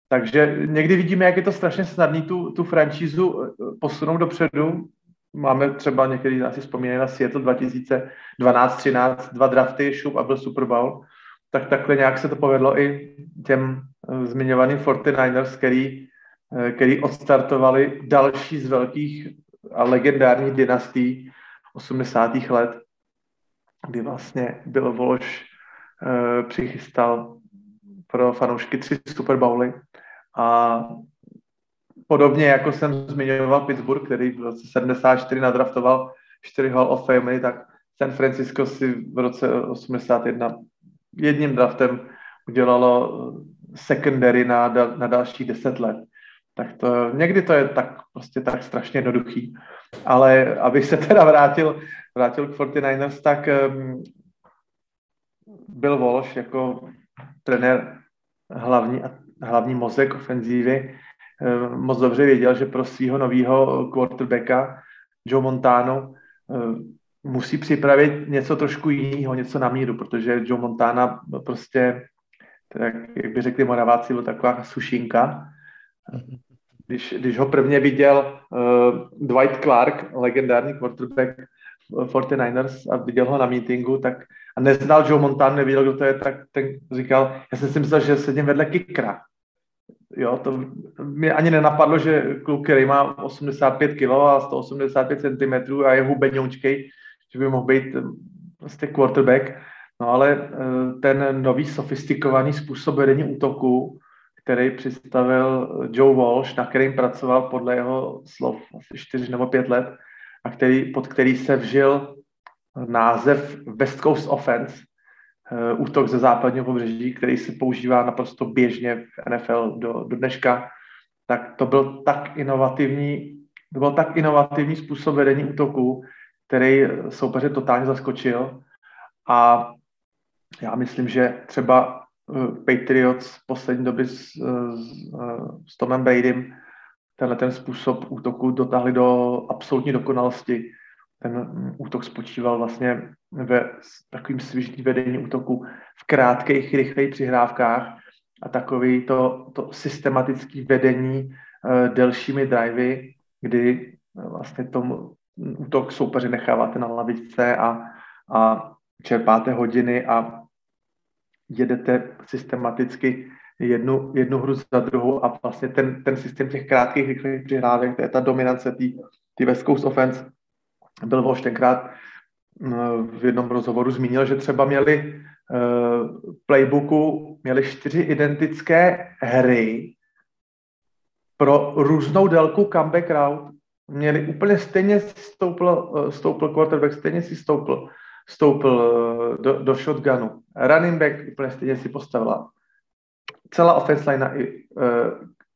Takže někdy vidíme, jak je to strašně snadné tu, tu franšízu posunout dopředu, máme třeba některý asi vzpomínají na Seattle 2012-13, dva drafty, šup a byl Super Bowl, tak takhle nějak se to povedlo i těm uh, zmiňovaným 49ers, který, uh, který odstartovali další z velkých a legendárních dynastí 80. let, kdy vlastně byl Vološ uh, přichystal pro fanoušky tři Super Bowly a Podobně jako jsem zmiňoval Pittsburgh, který v roce 74 nadraftoval 4 Hall of Fame, tak San Francisco si v roce 81 jedním draftem udělalo secondary na, na další 10 let. Tak to, někdy to je tak prostě tak strašně jednoduchý. Ale abych se teda vrátil, vrátil k 49ers, tak um, byl Walsh jako trenér hlavní, hlavní mozek ofenzívy Eh, moc dobře věděl, že pro svého nového quarterbacka Joe Montano eh, musí připravit něco trošku jiného, něco na míru, protože Joe Montana prostě, tak, jak by řekli Moraváci, byl taková sušinka. Když, když ho prvně viděl uh, Dwight Clark, legendární quarterback 49ers a viděl ho na meetingu, tak a neznal Joe Montana, nevěděl, kdo to je, tak ten říkal, já jsem si myslel, že sedím vedle kikra. Jo, to mě ani nenapadlo, že kluk, který má 85 kg a 185 cm a je hubeňoučkej, že by mohl být eh, prostě quarterback. No ale eh, ten nový sofistikovaný způsob vedení útoku, který představil Joe Walsh, na kterým pracoval podle jeho slov asi 4 nebo 5 let a který, pod který se vžil název West Coast Offense, eh, útok ze západního pobřeží, který se používá naprosto běžně v NFL do, do dneška, tak to byl tak inovativní, to byl tak inovativní způsob vedení útoku, který soupeře totálně zaskočil a já myslím, že třeba eh, Patriots v poslední době s, s, s Tomem Bradym tenhle ten způsob útoku dotáhli do absolutní dokonalosti. Ten útok spočíval vlastně ve takovým svižným vedení útoku v krátkých, rychlých přihrávkách a takový to, to systematické vedení uh, delšími drivey, kdy vlastně tomu útok soupeře necháváte na lavičce a, a čerpáte hodiny a jedete systematicky jednu, jednu hru za druhou a vlastně ten, ten systém těch krátkých rychlých přihrávek, to je ta dominance té West Coast offense, byl Voš tenkrát v jednom rozhovoru zmínil, že třeba měli uh, playbooku měli čtyři identické hry pro různou délku comeback route. Měli úplně stejně si stoupl, uh, stoupl quarterback, stejně si stoupl, stoupl uh, do, do shotgunu. Running back úplně stejně si postavila celá offense line i,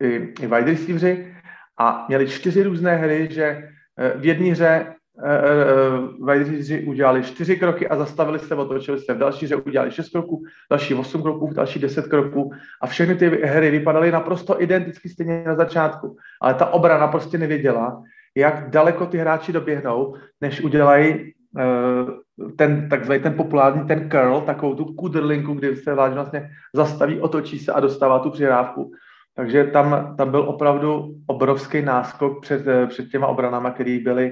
i, i wide receiveri a měli čtyři různé hry, že v jedné hře uh, wide receiveri udělali čtyři kroky a zastavili se, otočili se. V další hře udělali šest kroků, další osm kroků, další deset kroků a všechny ty hry vypadaly naprosto identicky stejně na začátku. Ale ta obrana prostě nevěděla, jak daleko ty hráči doběhnou, než udělají ten takzvaný ten populární ten curl, takovou tu kudrlinku, kdy se vlastně zastaví, otočí se a dostává tu přihrávku. Takže tam, tam byl opravdu obrovský náskok před, před těma obranama, které byly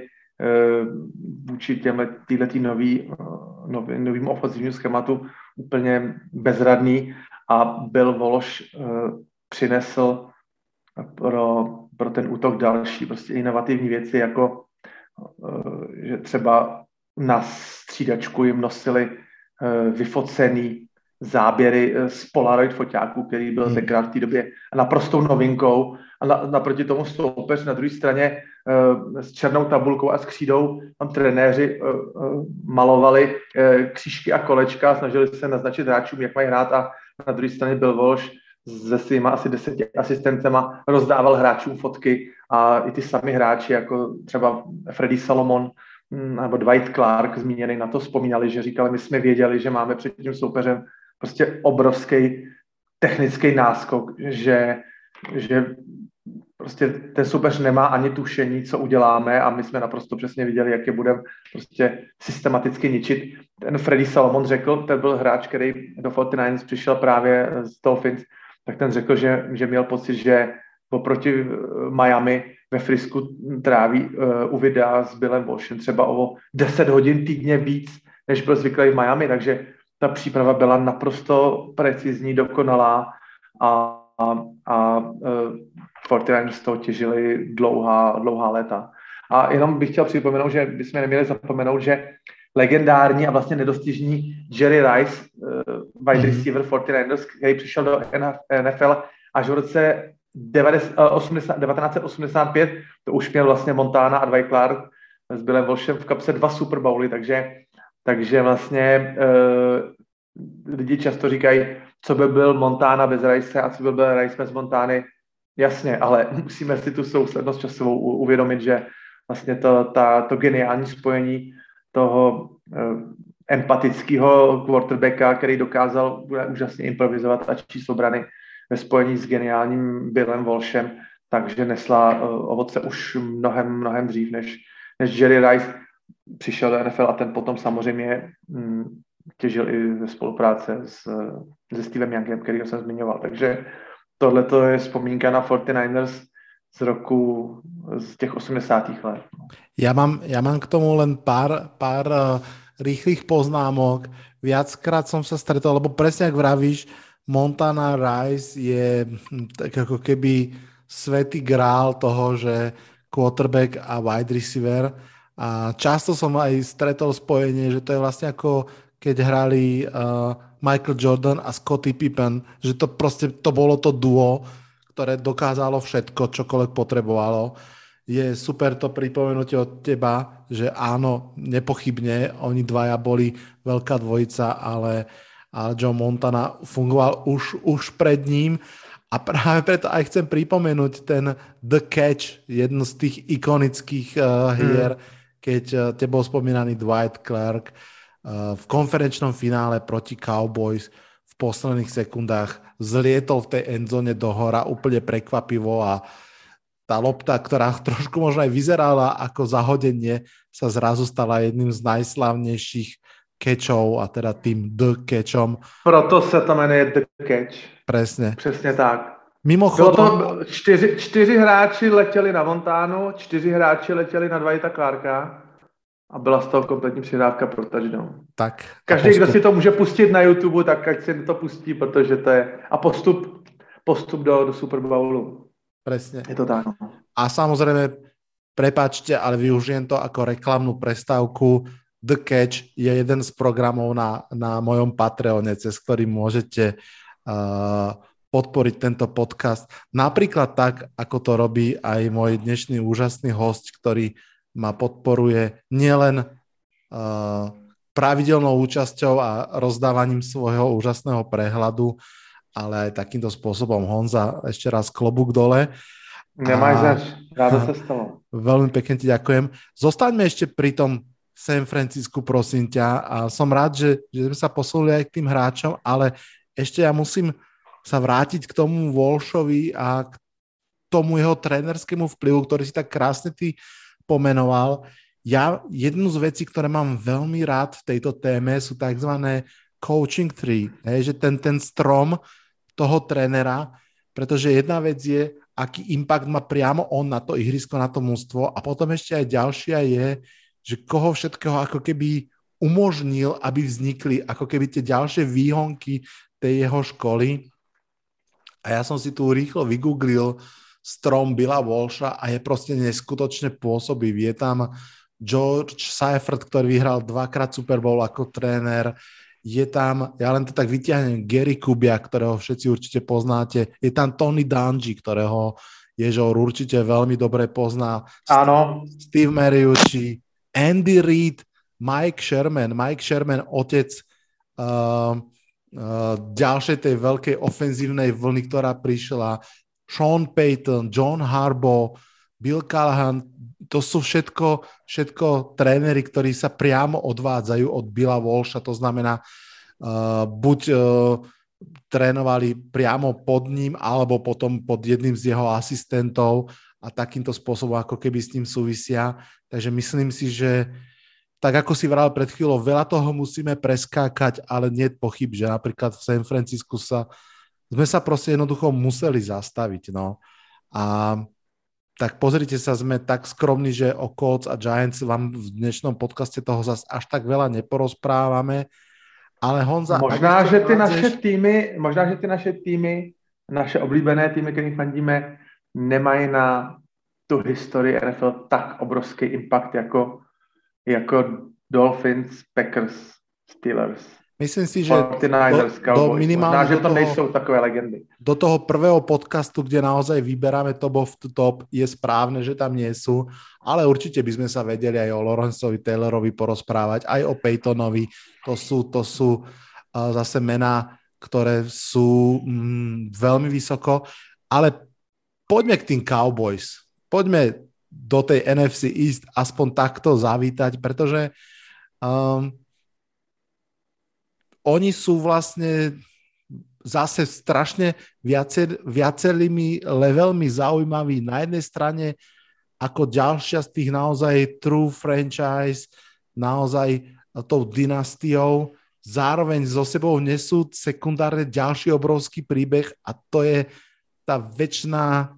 vůči těm týhletý nový, uh, nový, novým ofenzivním schématu úplně bezradný a byl Vološ uh, přinesl pro, pro ten útok další prostě inovativní věci, jako že třeba na střídačku jim nosili vyfocený záběry eh, z Polaroid foťáků, který byl hmm. tenkrát v té době naprostou novinkou a na, naproti tomu stoupeř na druhé straně uh, s černou tabulkou a s křídou tam trenéři uh, uh, malovali křížky a kolečka, snažili se naznačit hráčům, jak mají hrát a na druhé straně byl Volš se svýma asi deseti asistentema rozdával hráčům fotky a i ty sami hráči, jako třeba Freddy Salomon, Mm, nebo Dwight Clark zmíněný na to vzpomínali, že říkali, my jsme věděli, že máme před tím soupeřem prostě obrovský technický náskok, že, že prostě ten soupeř nemá ani tušení, co uděláme a my jsme naprosto přesně viděli, jak je budeme prostě systematicky ničit. Ten Freddy Salomon řekl, ten byl hráč, který do 49ers přišel právě z Dolphins, tak ten řekl, že, že měl pocit, že oproti Miami ve Frisku tráví uh, u videa s Billem Walshem třeba o 10 hodin týdně víc, než byl zvyklý v Miami, takže ta příprava byla naprosto precizní, dokonalá a, a, a uh, 49 z toho těžili dlouhá, dlouhá léta. A jenom bych chtěl připomenout, že bychom neměli zapomenout, že legendární a vlastně nedostižní Jerry Rice, uh, wide mhm. receiver 49ers, který přišel do NFL až v roce 1985 eh, to už měl vlastně Montana a Dwight Clark s Billem Volšem v kapse dva Super Bowly, takže, takže vlastně uh, lidi často říkají, co by byl Montana bez Rice a co by byl Rice bez Montány. Jasně, ale musíme si tu souslednost časovou uvědomit, že vlastně to, ta, to geniální spojení toho uh, empatického quarterbacka, který dokázal úžasně improvizovat a číst obrany, ve spojení s geniálním Billem Walshem, takže nesla uh, ovoce už mnohem, mnohem dřív než, než Jerry Rice. Přišel do NFL a ten potom samozřejmě hm, těžil i ze spolupráce s, se Stevem Youngem, který jsem zmiňoval. Takže tohle to je vzpomínka na 49ers z roku, z těch 80. let. Já mám, já mám k tomu len pár, pár uh, rýchlych poznámok. Viackrát som sa stretol, lebo presne ak vravíš, Montana Rice je hm, tak ako keby svetý grál toho, že quarterback a wide receiver. A často som aj stretol spojenie, že to je vlastne ako keď hrali uh, Michael Jordan a Scottie Pippen, že to proste to bolo to duo, ktoré dokázalo všetko, čokoľvek potrebovalo. Je super to pripomenutie od teba, že áno, nepochybne, oni dvaja boli veľká dvojica, ale, ale Joe Montana fungoval už, už pred ním a práve preto aj chcem pripomenúť ten The Catch, jednu z tých ikonických uh, hier, hmm. Keď uh, te bol spomínaný Dwight Clark, Eh, v konferenčnom finále proti Cowboys v posledných sekundách zlietol v tej endzone do hora úplne prekvapivo a tá lopta, ktorá trošku možno aj vyzerala ako zahodenie, sa zrazu stala jedným z najslavnejších catchov a teda tým The Catchom. Proto se to jmenuje The Catch. Presne. Přesně tak. Mimochodom... Bylo to čtyři, čtyři hráči letěli na Montánu, čtyři hráči letěli na Dwighta Clarka a byla z toho kompletní přihrávka pro touchdown. Tak. Každý, kdo si to může pustit na YouTube, tak ať si to pustí, protože to je... A postup, postup do, do Super Bowlu. Presne. Je to tak. A samozrejme, prepačte, ale využijem to ako reklamnú prestávku. The Catch je jeden z programov na, na mojom Patreone, cez ktorý môžete uh, podporiť tento podcast. Napríklad tak, ako to robí aj môj dnešný úžasný host, ktorý ma podporuje nielen uh, pravidelnou účasťou a rozdávaním svojho úžasného prehľadu, ale aj takýmto spôsobom. Honza, ešte raz klobúk dole. Nemáš zač, rádo sa stalo. Veľmi pekne ti ďakujem. Zostaňme ešte pri tom San Francisku, prosím ťa. A som rád, že, že sme sa posunuli aj k tým hráčom, ale ešte ja musím sa vrátiť k tomu Walshovi a k tomu jeho trénerskému vplyvu, ktorý si tak krásne ty pomenoval. Ja jednu z vecí, ktoré mám veľmi rád v tejto téme, sú tzv. coaching tree, hej, že ten, ten strom toho trénera, pretože jedna vec je, aký impact má priamo on na to ihrisko, na to mústvo a potom ešte aj ďalšia je, že koho všetkého ako keby umožnil, aby vznikli ako keby tie ďalšie výhonky tej jeho školy. A ja som si tu rýchlo vygooglil strom Billa Walsha a je proste neskutočne pôsobivý. Je tam George Seifert, ktorý vyhral dvakrát Super Bowl ako tréner. Je tam, ja len to tak vyťahnem, Gary Kubia, ktorého všetci určite poznáte. Je tam Tony Dungy, ktorého Ježor určite veľmi dobre pozná. Áno. Steve Mariucci, Andy Reid, Mike Sherman. Mike Sherman, otec uh, ďalšej tej veľkej ofenzívnej vlny, ktorá prišla. Sean Payton, John Harbaugh, Bill Callahan, to sú všetko, všetko tréneri, ktorí sa priamo odvádzajú od Billa Walsha, to znamená, uh, buď uh, trénovali priamo pod ním, alebo potom pod jedným z jeho asistentov a takýmto spôsobom ako keby s ním súvisia. Takže myslím si, že tak ako si vral pred chvíľou, veľa toho musíme preskákať, ale nie je pochyb, že napríklad v San Francisku sa sme sa proste jednoducho museli zastaviť, no. A tak pozrite sa, sme tak skromní, že o Colts a Giants vám v dnešnom podcaste toho zas až tak veľa neporozprávame, ale Honza... Možná, že ty naše týmy, možná, že ty naše týmy, naše oblíbené týmy, kterým fandíme, nemají na tu historii NFL tak obrovský impact jako, jako Dolphins, Packers, Steelers. Myslím si, že do, do minimálne Možná, že to toho, nejsou takové legendy. Do toho prvého podcastu, kde naozaj vyberáme top of the top, je správne, že tam nie sú, ale určite by sme sa vedeli aj o Lawrenceovi Taylorovi porozprávať, aj o Peytonovi. To sú, to sú uh, zase mená, ktoré sú mm, veľmi vysoko, ale poďme k tým Cowboys. Poďme do tej NFC East aspoň takto zavítať, pretože um, oni sú vlastne zase strašne viacer, viacerými levelmi zaujímaví. Na jednej strane ako ďalšia z tých naozaj true franchise, naozaj tou dynastiou, zároveň so sebou nesú sekundárne ďalší obrovský príbeh a to je tá väčšiná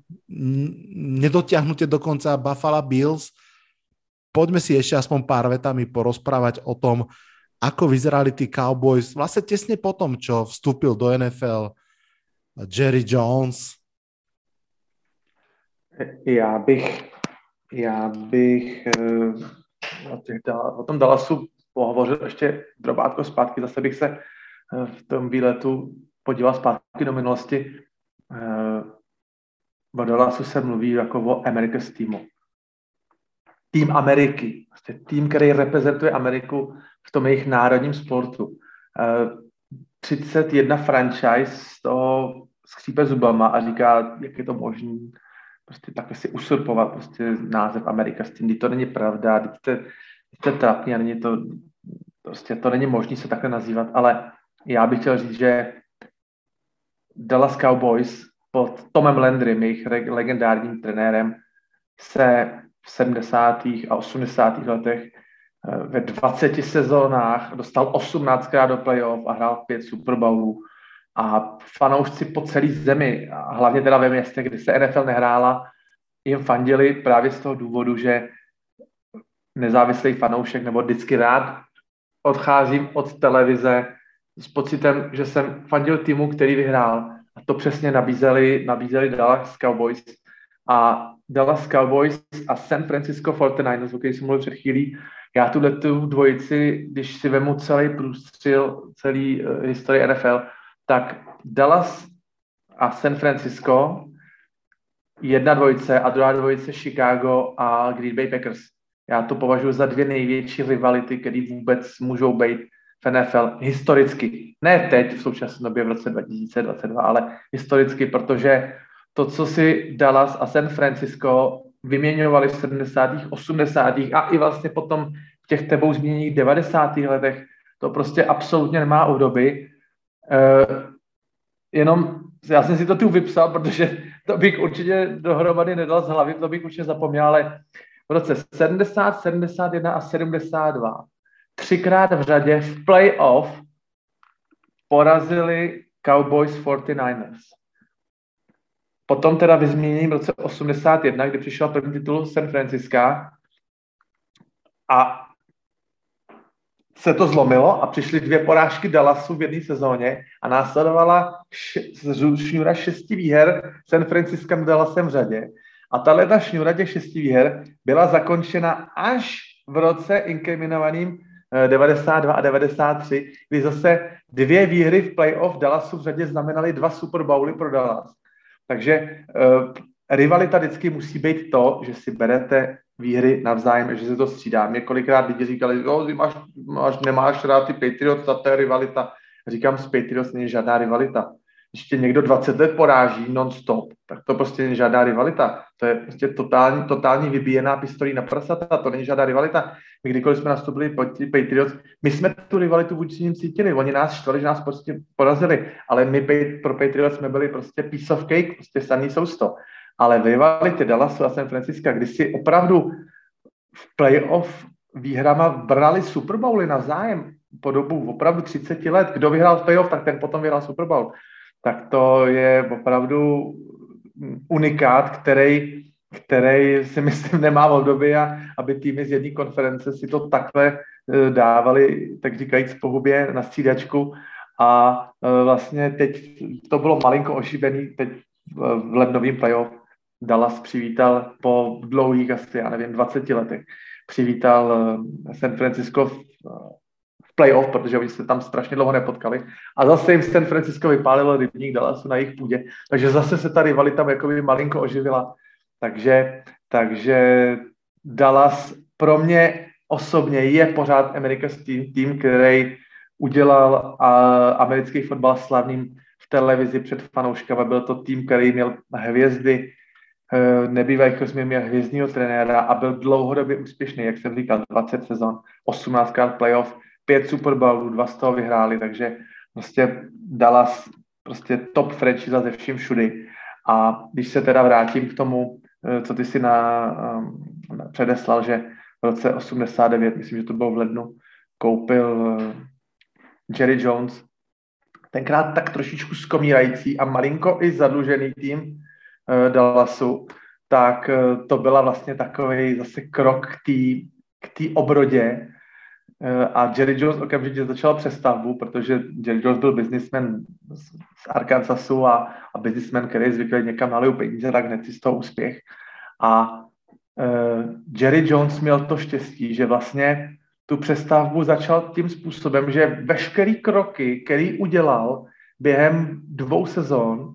nedotiahnutie dokonca Buffalo Bills. Poďme si ešte aspoň pár vetami porozprávať o tom, ako vyzerali tí Cowboys vlastne tesne po tom, čo vstúpil do NFL Jerry Jones. Já bych, já bych eh, o tom Dallasu pohovořil ještě drobátko zpátky. Zase bych se eh, v tom výletu podíval zpátky do minulosti. Eh, o Dallasu se mluví jako o America's týmu. Tým Ameriky. Prostě tým, který reprezentuje Ameriku v tom jejich národním sportu. 31 franchise z toho skřípe zubama a říká, jak je to možné prostě takhle si usurpovat prostě název Amerika s tím, to není pravda, teď jste, jste trapný a není to, prostě to není možné se takhle nazývat, ale já bych chtěl říct, že Dallas Cowboys pod Tomem Landrym, jejich legendárním trenérem, se v 70. a 80. letech eh, ve 20 sezónách dostal 18krát do playoff a hrál 5 Super Bowlů a fanoušci po celé zemi, a hlavně teda ve městě, kde se NFL nehrála, jim fandili právě z toho důvodu, že nezávislý fanoušek nebo vždycky rád odcházím od televize s pocitem, že jsem fandil týmu, který vyhrál. A to přesně nabízeli, nabízeli Dallas Cowboys. A Dallas Cowboys a San Francisco 49ers, o kterých jsem mluvil před chvílí, já tuhle tu dvojici, když si vemu celý průstřel, celý uh, historii NFL, tak Dallas a San Francisco, jedna dvojice a druhá dvojice Chicago a Green Bay Packers. Já to považuji za dvě největší rivality, které vůbec můžou být NFL historicky. Ne teď, v současné době v roce 2022, ale historicky, protože to, co si Dallas a San Francisco vyměňovali v 70. 80. a i vlastně potom v těch tebou zmíněných 90. letech, to prostě absolutně nemá obdoby Uh, jenom, já jsem si to tu vypsal, protože to bych určitě dohromady nedal z hlavy, to bych určitě zapomněl, ale v roce 70, 71 a 72 třikrát v řadě v playoff porazili Cowboys 49ers. Potom teda vyzměním v roce 81, kdy přišel první titul San Francisco a se to zlomilo a přišly dvě porážky Dallasu v jedné sezóně a následovala šňůra šesti výher San Francisco Dallasem v řadě. A tahle šňůra těch šesti výher byla zakončena až v roce inkriminovaným 92 eh, a 93, kdy zase dvě výhry v playoff Dallasu v řadě znamenaly dva Super Bowly pro Dallas. Takže uh, rivalita vždycky musí být to, že si berete výhry navzájem, že se to střídá. Mě kolikrát lidi říkali, jo, máš, máš, nemáš rád ty Patriots, a to je rivalita. Říkám, s Patriots není žádná rivalita. Když tě někdo 20 let poráží non-stop, tak to prostě není žádná rivalita. To je prostě totální, totální vybíjená pistolí na prasata, to není žádná rivalita. My kdykoliv jsme nastupili po Patriots, my jsme tu rivalitu vůči ním cítili, oni nás štvali, že nás prostě porazili, ale my pro Patriots jsme byli prostě piece of cake, prostě samý sousto ale v rivalitě Dallasu a San Francisco, kdy si opravdu v playoff výhrama brali Super Bowly na zájem po dobu opravdu 30 let. Kdo vyhrál playoff, tak ten potom vyhrál Super Bowl. Tak to je opravdu unikát, který, který si myslím nemá období, a aby týmy z jedné konference si to takhle eh, dávali, tak říkajíc, po hubě na střídačku. A eh, vlastně teď to bylo malinko ošibený teď v lednovém playoff Dallas přivítal po dlouhých asi, já nevím, 20 letech, přivítal eh, San Francisco v playoff, protože oni se tam strašně dlouho nepotkali. A zase jim San Francisco vypálilo rybník Dallasu na jejich půdě, takže zase se ta rivalita jakoby malinko oživila. Takže, takže Dallas pro mě osobně je pořád America's tým, tým, který udělal a, americký fotbal slavným v televizi před fanouškama. Byl to tým, který měl hvězdy, Eh, nebývají jsme měl hvězdního trenéra a byl dlouhodobě úspěšný, jak jsem říkal, 20 sezon, 18 krát playoff, 5 Super Bowlů, dva z toho vyhráli, takže prostě Dallas prostě top franchise ze vším všudy. A když se teda vrátím k tomu, eh, co ty si na, na předeslal, že v roce 89, myslím, že to bylo v lednu, koupil eh, Jerry Jones, tenkrát tak trošičku skomírající a malinko i zadlužený tým Dallasu, tak to byla vlastně takový zase krok k té obrodě, a Jerry Jones okamžitě začal přestavbu, protože Jerry Jones byl businessman z Arkansasu a, a businessman, který zvykle někam nalil peníze, tak hned si z toho úspěch. A uh, Jerry Jones měl to štěstí, že vlastně tu přestavbu začal tím způsobem, že veškerý kroky, který udělal během dvou sezon,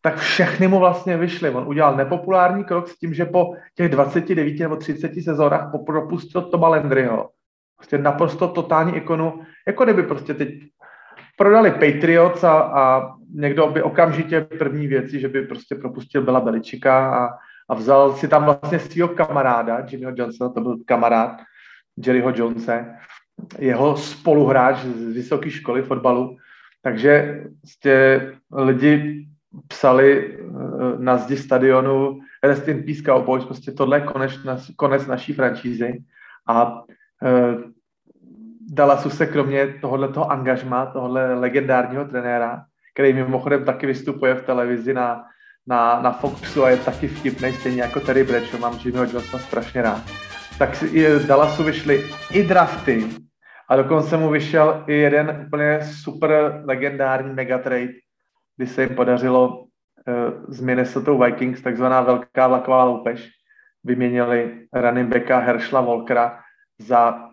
tak všechny mu vlastně vyšly. On udělal nepopulární krok s tím, že po těch 29 nebo 30 sezónách propustil Toma Landryho Prostě naprosto totální ikonu, jako kdyby prostě teď prodali Patriots a, a někdo by okamžitě první věci, že by prostě propustil Bela Beličika a, a vzal si tam vlastně svého kamaráda, Jimmyho Johnsona, to byl kamarád Jerryho Jonese, jeho spoluhráč z vysoké školy fotbalu, takže prostě lidi psali eh, na zdi stadionu Rest in Peace Cowboys, prostě tohle je konec, konec naší franšízy. A Eh, Dallasu se kromě tohoto angažma, tohle legendárního trenéra, který mimochodem taky vystupuje v televizi na, na, na Foxu a je taky vtipný, stejně jako Terry Bradshaw, mám Jimmyho Johnsona strašně rád. Tak i Dallasu vyšly i drafty a dokonce mu vyšel i jeden úplně super legendární megatrade, kdy se jim podařilo uh, z Minnesota Vikings, takzvaná velká vlaková loupež, vyměnili running backa Herschla Volkera za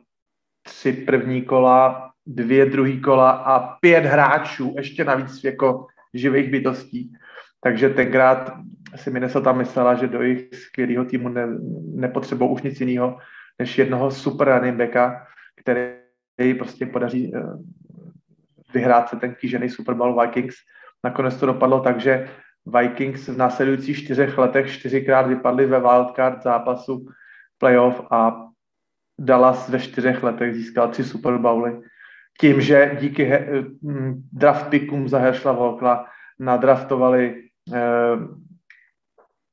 tři první kola, dvě druhý kola a pět hráčů, ještě navíc jako živých bytostí. Takže tenkrát si Minnesota myslela, že do jejich skvělého týmu ne, nepotřebují už nic jiného, než jednoho super running backa, který prostě podaří uh, vyhrát se ten kýžený Super Bowl Vikings. Nakonec to dopadlo tak, že Vikings v následujících čtyřech letech čtyřikrát vypadli ve wildcard zápasu playoff a Dallas ve čtyřech letech získal tři Super Bowly. Tím, že díky he, mm, draft pickům za Herschla Volkla nadraftovali eh,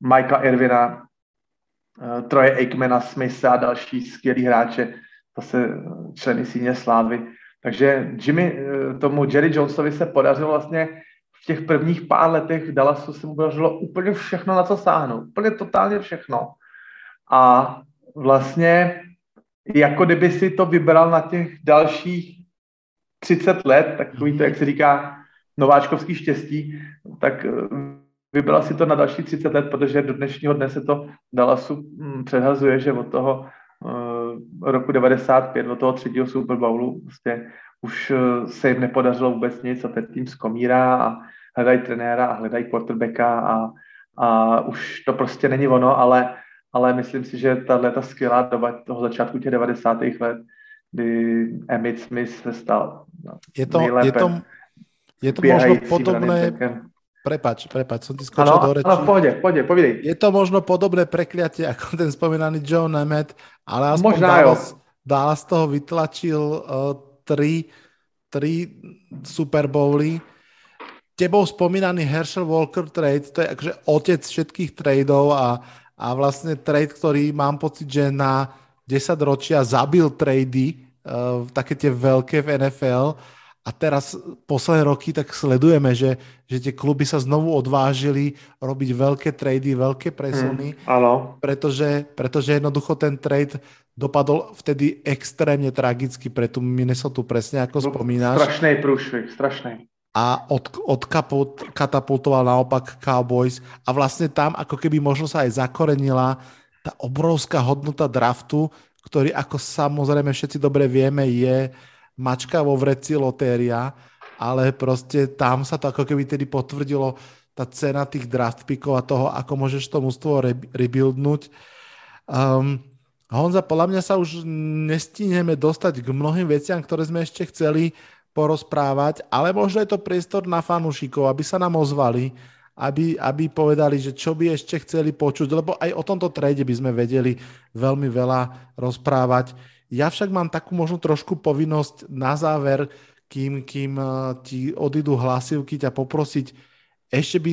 Mikea Irvina, eh, Troje Aikmana, Smitha a další skvělí hráče, zase členy síně slávy. Takže Jimmy, eh, tomu Jerry Jonesovi se podařilo vlastně v těch prvních pár letech v Dallasu se mu podařilo úplně všechno, na co sáhnout. Úplně totálně všechno. A vlastně jako kdyby si to vybral na těch dalších 30 let, takový to, jak se říká, nováčkovský štěstí, tak eh, vybral si to na další 30 let, protože do dnešního dne se to Dallasu hm, předhazuje, že od toho uh, roku 95, od toho třetího Super Bowlu, prostě už uh, se jim nepodařilo vůbec nic a ten tým skomírá a hledají trenéra a hledají quarterbacka a, a už to prostě není ono, ale ale myslím si, že tahle ta skvělá doba toho začátku těch 90. let, kdy Emmitt Smith se stal no, je to, je to, je to možno podobné, Prepač, prepač, som ti skočil ano, do reči. Ano, pohode, pohode, povidej. Je to možno podobné prekliatie ako ten spomínaný Joe Nemeth, ale aspoň Možná Dallas, Dallas z toho vytlačil uh, tri, tri Super Bowly. Tebou spomínaný Herschel Walker trade, to je akože otec všetkých tradeov a a vlastne trade, ktorý mám pocit, že na 10 ročia zabil trady, uh, také tie veľké v NFL a teraz posledné roky tak sledujeme, že, že tie kluby sa znovu odvážili robiť veľké trady, veľké presuny, mm, pretože, pretože jednoducho ten trade dopadol vtedy extrémne tragicky pre tú Minnesota, presne ako no, spomínáš. Strašný průšvih, strašný a od, odkatapultoval naopak Cowboys a vlastne tam ako keby možno sa aj zakorenila tá obrovská hodnota draftu, ktorý ako samozrejme všetci dobre vieme je mačka vo vreci lotéria, ale proste tam sa to ako keby tedy potvrdilo tá cena tých draft pickov a toho, ako môžeš to mústvo re, rebuildnúť. Um, Honza, podľa mňa sa už nestíneme dostať k mnohým veciam, ktoré sme ešte chceli porozprávať, ale možno je to priestor na fanúšikov, aby sa nám ozvali, aby, aby povedali, že čo by ešte chceli počuť, lebo aj o tomto trade by sme vedeli veľmi veľa rozprávať. Ja však mám takú možno trošku povinnosť na záver, kým, kým eh, ti odídu hlasivky, ťa poprosiť, ešte by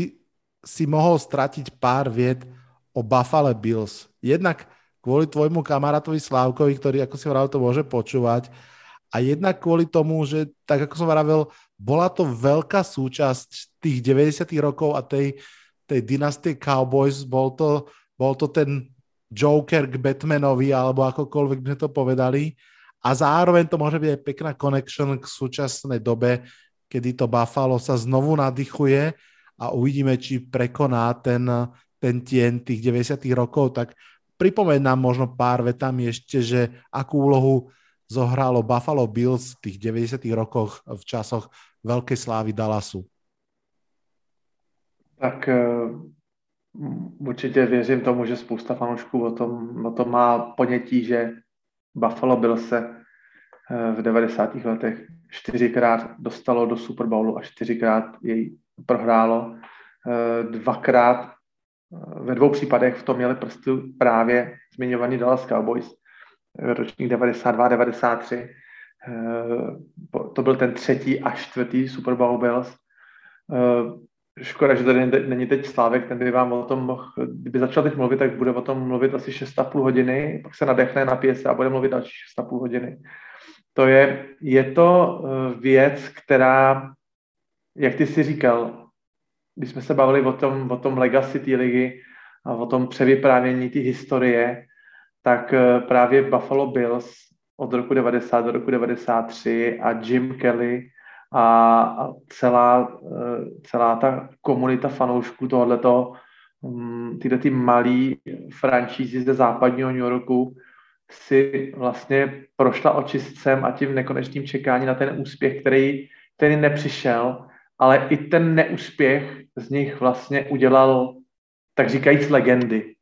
si mohol stratiť pár viet o Buffalo Bills. Jednak kvôli tvojmu kamarátovi Slávkovi, ktorý, ako si vravil, to môže počúvať. A jednak kvôli tomu, že, tak ako som vravil, bola to veľká súčasť tých 90 rokov a tej, tej dynastie Cowboys. Bol to, bol to ten Joker k Batmanovi, alebo akokoľvek by sme to povedali. A zároveň to môže byť aj pekná connection k súčasnej dobe, kedy to Buffalo sa znovu nadýchuje a uvidíme, či prekoná ten, ten tien tých 90 rokov. Tak pripomeň nám možno pár vetami ešte, že akú úlohu zohralo Buffalo Bills v tých 90 rokoch v časoch veľkej slávy Dallasu. Tak eh, určitě věřím tomu, že spousta fanoušků o tom, o tom má ponětí, že Buffalo Bills se eh, v 90. letech čtyřikrát dostalo do Super Bowlu a čtyřikrát jej prohrálo. Eh, dvakrát ve dvou případech v tom měli prstu právě zmiňovaný Dallas Cowboys, ročník 92-93. To byl ten třetí a čtvrtý Super Bowl Bills. Škoda, že tady není teď Slávek, ten by vám o tom mohl, kdyby začal teď mluvit, tak bude o tom mluvit asi 6,5 hodiny, pak se nadechne, napije se a bude mluvit další 6,5 hodiny. To je, je to věc, která, jak ty si říkal, když jsme se bavili o tom, o tom legacy té ligy a o tom převyprávění té historie, tak eh, právě Buffalo Bills od roku 90 do roku 93 a Jim Kelly a, celá, eh, celá ta komunita fanoušků tohoto, mm, tyhle ty malý franšízy ze západního New Yorku si vlastně prošla očistcem a tím nekonečným čekání na ten úspěch, který, který nepřišel ale i ten neúspěch z nich vlastně udělal, tak říkajíc, legendy.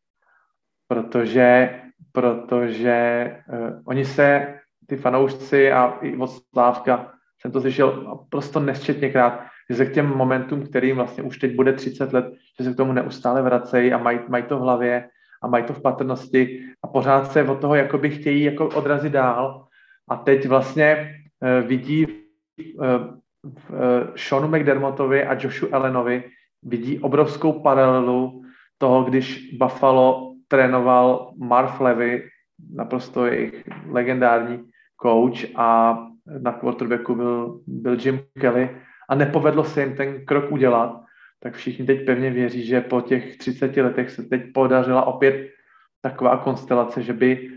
Protože, protože uh, oni se, ty fanoušci a i od Slávka, jsem to slyšel prostě nesčetněkrát, že se k těm momentům, kterým vlastně už teď bude 30 let, že se k tomu neustále vracejí a mají, mají to v hlavě a mají to v patrnosti a pořád se od toho jakoby chtějí jako odrazit dál. A teď vlastně uh, vidí uh, v uh, Seanu McDermottovi a Joshu Allenovi vidí obrovskou paralelu toho, když Buffalo trénoval Marv Levy, naprosto jejich legendární coach a na quarterbacku byl, byl Jim Kelly a nepovedlo se jim ten krok udělat, tak všichni teď pevně věří, že po těch 30 letech se teď podařila opět taková konstelace, že by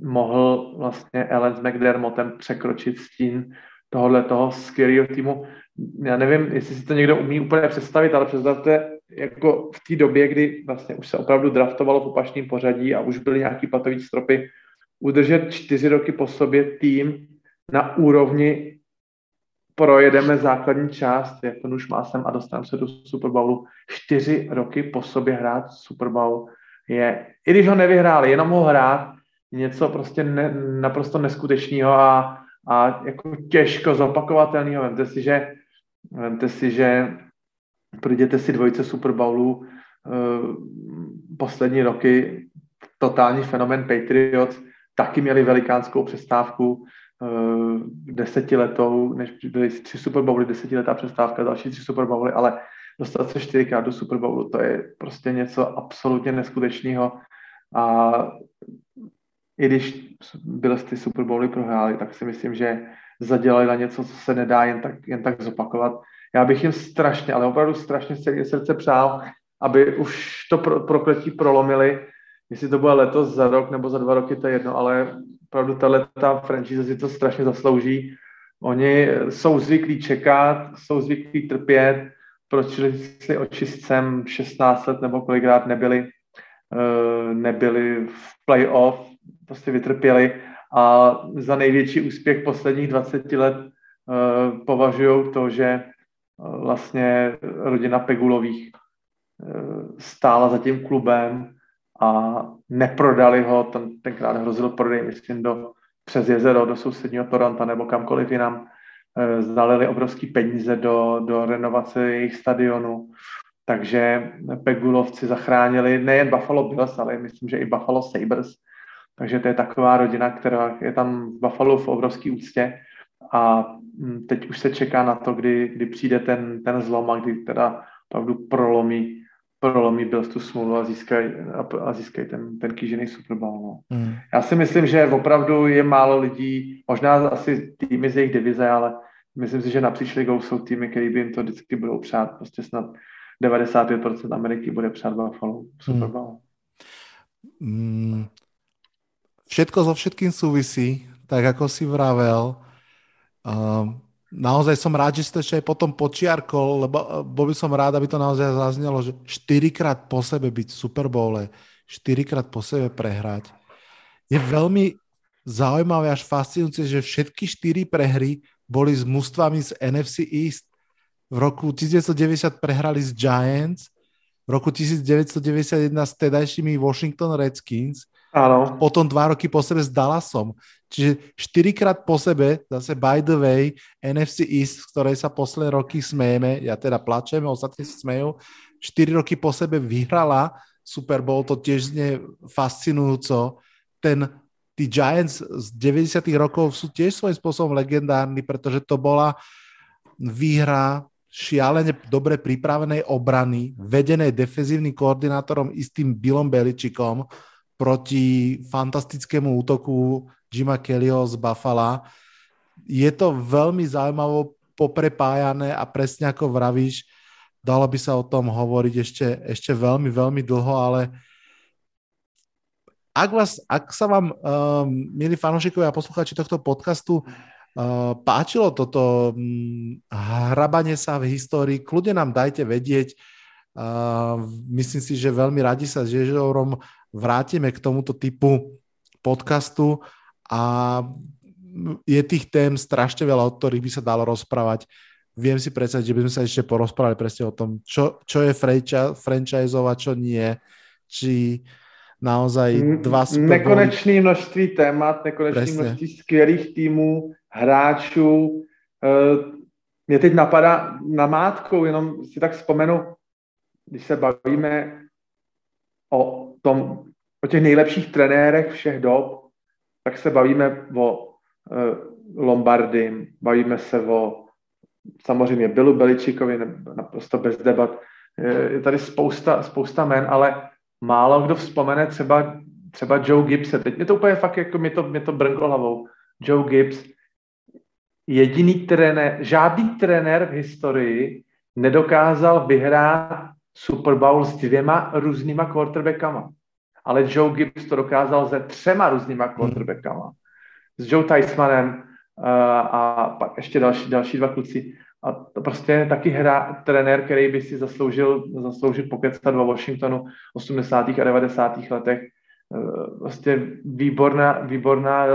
mohl vlastně Ellen s McDermottem překročit stín tohohle toho skvělého týmu. Já nevím, jestli si to někdo umí úplně představit, ale představte, jako v té době, kdy vlastně už se opravdu draftovalo v opačném pořadí a už byly nějaký platový stropy, udržet čtyři roky po sobě tým na úrovni projedeme základní část, jako už má sem a dostaneme se do Super Bowlu. Čtyři roky po sobě hrát Super Bowl je, i když ho nevyhráli, jenom ho hrát, něco prostě ne, naprosto neskutečného a a jako těžko zopakovatelného. Vemte si, že, vemte si, že projděte si dvojice Super Bowlu uh, poslední roky, totální fenomen Patriots, taky měli velikánskou přestávku uh, desetiletou, než byly tři Super Bowly, desetiletá přestávka, další tři Super Bowly, ale dostat se čtyřikrát do Super Bowlu, to je prostě něco absolutně neskutečného. A i když byly ty Super Bowly prohráli, tak si myslím, že zadělali na něco, co se nedá jen tak, jen tak zopakovat. Já bych jim strašně, ale opravdu strašně celé srdce přál, aby už to pro, prokletí prolomili, jestli to bude letos, za rok nebo za dva roky, to je jedno, ale opravdu tahle ta franchise si to strašně zaslouží. Oni jsou zvyklí čekat, jsou zvyklí trpět, proč si očistcem 16 let nebo kolikrát nebyli, eh, nebyli v playoff, prostě vytrpěli a za největší úspěch posledních 20 let uh, považují to, že vlastně rodina Pegulových uh, stála za tím klubem a neprodali ho, ten, tenkrát hrozil prodej, myslím, do, přes jezero, do sousedního Toronto nebo kamkoliv jinam, zalili obrovský peníze do, do renovace jejich stadionu, takže Pegulovci zachránili nejen Buffalo Bills, ale myslím, že i Buffalo Sabres, takže to je taková rodina, která je tam v Buffalo v obrovský úctě a mm, teď už se čeká na to, kdy, kdy přijde ten, ten zlom a kdy teda opravdu prolomí, prolomí byl tu smůlu a získají, a, získají ten, ten kýžený Super Bowl. No. Mm. Já si myslím, že opravdu je málo lidí, možná asi týmy z jejich divize, ale myslím si, že napříč ligou jsou týmy, které by jim to vždycky budou přát. Prostě snad 95% Ameriky bude přát Buffalo Super Bowl. Mm. Všetko so všetkým súvisí, tak ako si vravel. Um, naozaj som rád, že ste ešte aj potom počiarkol, lebo eh, bol by som rád, aby to naozaj zaznelo, že 4 krát po sebe byť v Super Bowle, 4 krát po sebe prehrať. Je veľmi zaujímavé až fascinujúce, že všetky 4 prehry boli s mústvami z NFC East. V roku 1990 prehrali s Giants, v roku 1991 s tedajšími Washington Redskins, Áno. potom dva roky po sebe s Dallasom. Čiže štyrikrát po sebe, zase by the way, NFC East, z ktorej sa posledné roky smejeme, ja teda plačem, ostatní sa smejú, štyri roky po sebe vyhrala Super Bowl, to tiež znie fascinujúco. Ten, tí Giants z 90 rokov sú tiež svojím spôsobom legendárni, pretože to bola výhra šialene dobre pripravenej obrany, vedenej defenzívnym koordinátorom istým Billom Beličikom, proti fantastickému útoku Jima Kellyho z Buffalo. Je to veľmi zaujímavo poprepájané a presne ako vravíš, dalo by sa o tom hovoriť ešte, ešte veľmi, veľmi dlho, ale ak, vás, ak sa vám, um, milí fanúšikovia a posluchači tohto podcastu, uh, páčilo toto um, hrabanie sa v histórii, kľudne nám dajte vedieť. Uh, myslím si, že veľmi radi sa s Ježorom vrátime k tomuto typu podcastu a je tých tém strašne veľa, o ktorých by sa dalo rozprávať. Viem si predstaviť, že by sme sa ešte porozprávali presne o tom, čo, čo je franchise a čo nie. Či naozaj dva Super Nekonečné množství témat, nekonečné Presne. množství skvělých týmů, hráčů. Uh, mě teď napadá na mátkou, jenom si tak vzpomenu, když se bavíme o tom, o těch nejlepších trenérech všech dob, tak se bavíme o uh, Lombardy, bavíme se o samozřejmě Billu Beličikovi, naprosto bez debat. Je tady spousta, spousta men, ale málo kdo vzpomene třeba, třeba Joe Gibbs. Teď mě to úplně fakt, jako mě to, mě to brnklo hlavou. Joe Gibbs, jediný trenér, žádný trenér v historii nedokázal vyhrát Super Bowl s dvěma různýma quarterbackama. Ale Joe Gibbs to dokázal se třema různýma hmm. quarterbackama. S Joe Tysmanem uh, a pak ještě další, další dva kluci. A to prostě taky hra, trenér, který by si zasloužil, zasloužil pokecat ve Washingtonu 80. a 90. letech. Vlastně výborná, výborná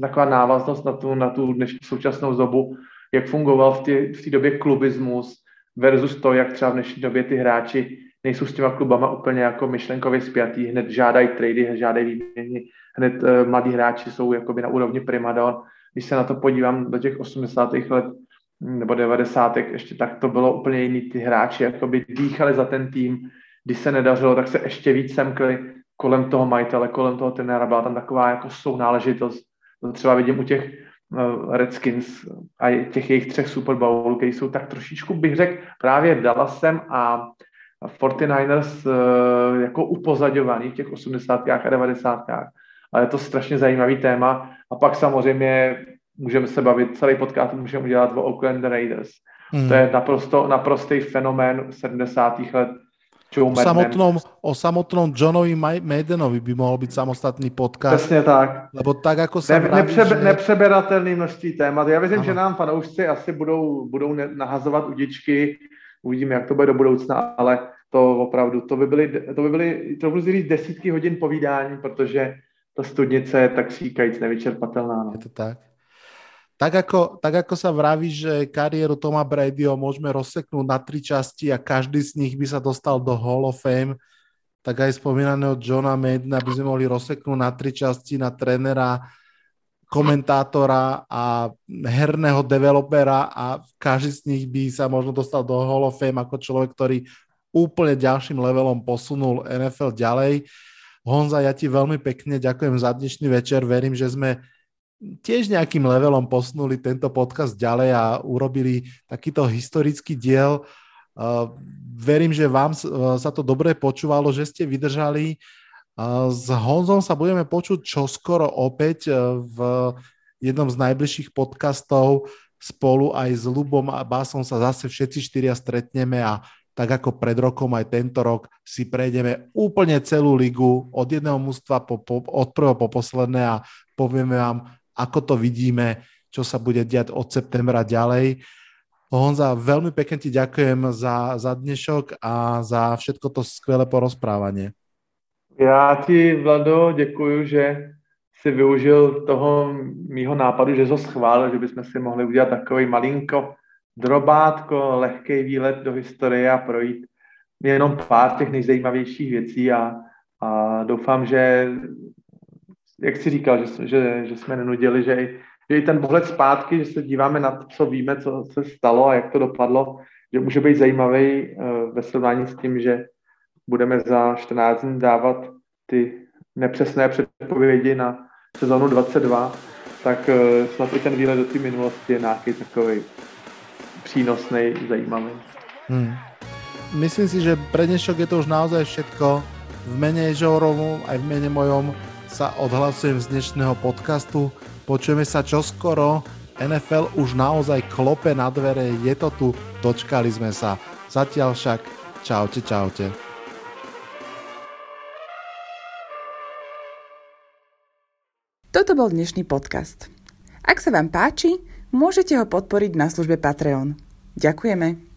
taková návaznost na tu, na tu dnešní současnou dobu, jak fungoval v té v době klubismus, versus to, jak třeba v dnešní době ty hráči nejsou s těma klubama úplně jako myšlenkově spjatý, hned žádají trady, žádají výměny, hned uh, mladí hráči jsou jakoby na úrovni primadon. Když se na to podívám do těch 80. let nebo 90. ještě tak to bylo úplně jiný. Ty hráči jakoby dýchali za ten tým, když se nedařilo, tak se ještě víc semkli kolem toho majitele, kolem toho trenéra. Byla tam taková jako sounáležitost. To třeba vidím u těch Redskins a těch jejich třech Super Bowlů, které jsou tak trošičku, bych řekl, právě Dallasem a 49ers eh, jako upozadovaný v těch 80. a 90. Ale je to strašně zajímavý téma. A pak samozřejmě můžeme se bavit, celý podcast můžeme udělat o Oakland Raiders. Hmm. To je naprosto, naprostý fenomén 70. let Joe o samotnom, o samotnom Johnovi Maidenovi by mohol byť samostatný podcast. Přesně tak. Lebo tak, jako se ne, vraví, nepřebe, že... Nepřeberatelný množství témat. Já věřím, ano. že nám fanoušci asi budou, budou nahazovat udičky, uvidíme, jak to bude do budoucna, ale to opravdu, to by byly, to by byly, to by byly desítky hodin povídání, protože ta studnice je tak říkajíc nevyčerpatelná. No. Je to tak tak ako, tak ako sa vraví, že kariéru Toma Bradyho môžeme rozseknúť na tri časti a každý z nich by sa dostal do Hall of Fame, tak aj spomínaného Johna Madena by sme mohli rozseknúť na tri časti na trenera, komentátora a herného developera a každý z nich by sa možno dostal do Hall of Fame ako človek, ktorý úplne ďalším levelom posunul NFL ďalej. Honza, ja ti veľmi pekne ďakujem za dnešný večer. Verím, že sme tiež nejakým levelom posunuli tento podcast ďalej a urobili takýto historický diel. verím, že vám sa to dobre počúvalo, že ste vydržali. S Honzom sa budeme počuť čoskoro opäť v jednom z najbližších podcastov spolu aj s Lubom a Basom sa zase všetci štyria stretneme a tak ako pred rokom aj tento rok si prejdeme úplne celú ligu od jedného mústva po, po, od prvého po posledné a povieme vám, ako to vidíme, čo sa bude diať od septembra ďalej. Honza, veľmi pekne ti ďakujem za, za dnešok a za všetko to skvělé porozprávanie. Já ti, Vlado, děkuji, že si využil toho mýho nápadu, že to schválil, že bychom si mohli udělat takový malinko drobátko, lehký výlet do historie a projít jenom pár těch nejzajímavějších věcí a, a doufám, že, jak jsi říkal, že, že, že jsme nenudili, že, že i ten pohled zpátky, že se díváme na to, co víme, co se stalo a jak to dopadlo, že může být zajímavý uh, ve srovnání s tím, že budeme za 14 dní dávat ty nepřesné předpovědi na sezónu 22, tak uh, snad i ten výlet do té minulosti je nějaký takový přínosný, zajímavý. Hmm. Myslím si, že pre dnešok je to už naozaj všetko. V mene Žorovu aj v mene mojom sa odhlasujem z dnešného podcastu. Počujeme sa čoskoro. NFL už naozaj klope na dvere. Je to tu. Dočkali sme sa. Zatiaľ však čaute, čaute. Toto bol dnešný podcast. Ak sa vám páči, Môžete ho podporiť na službe Patreon. Ďakujeme.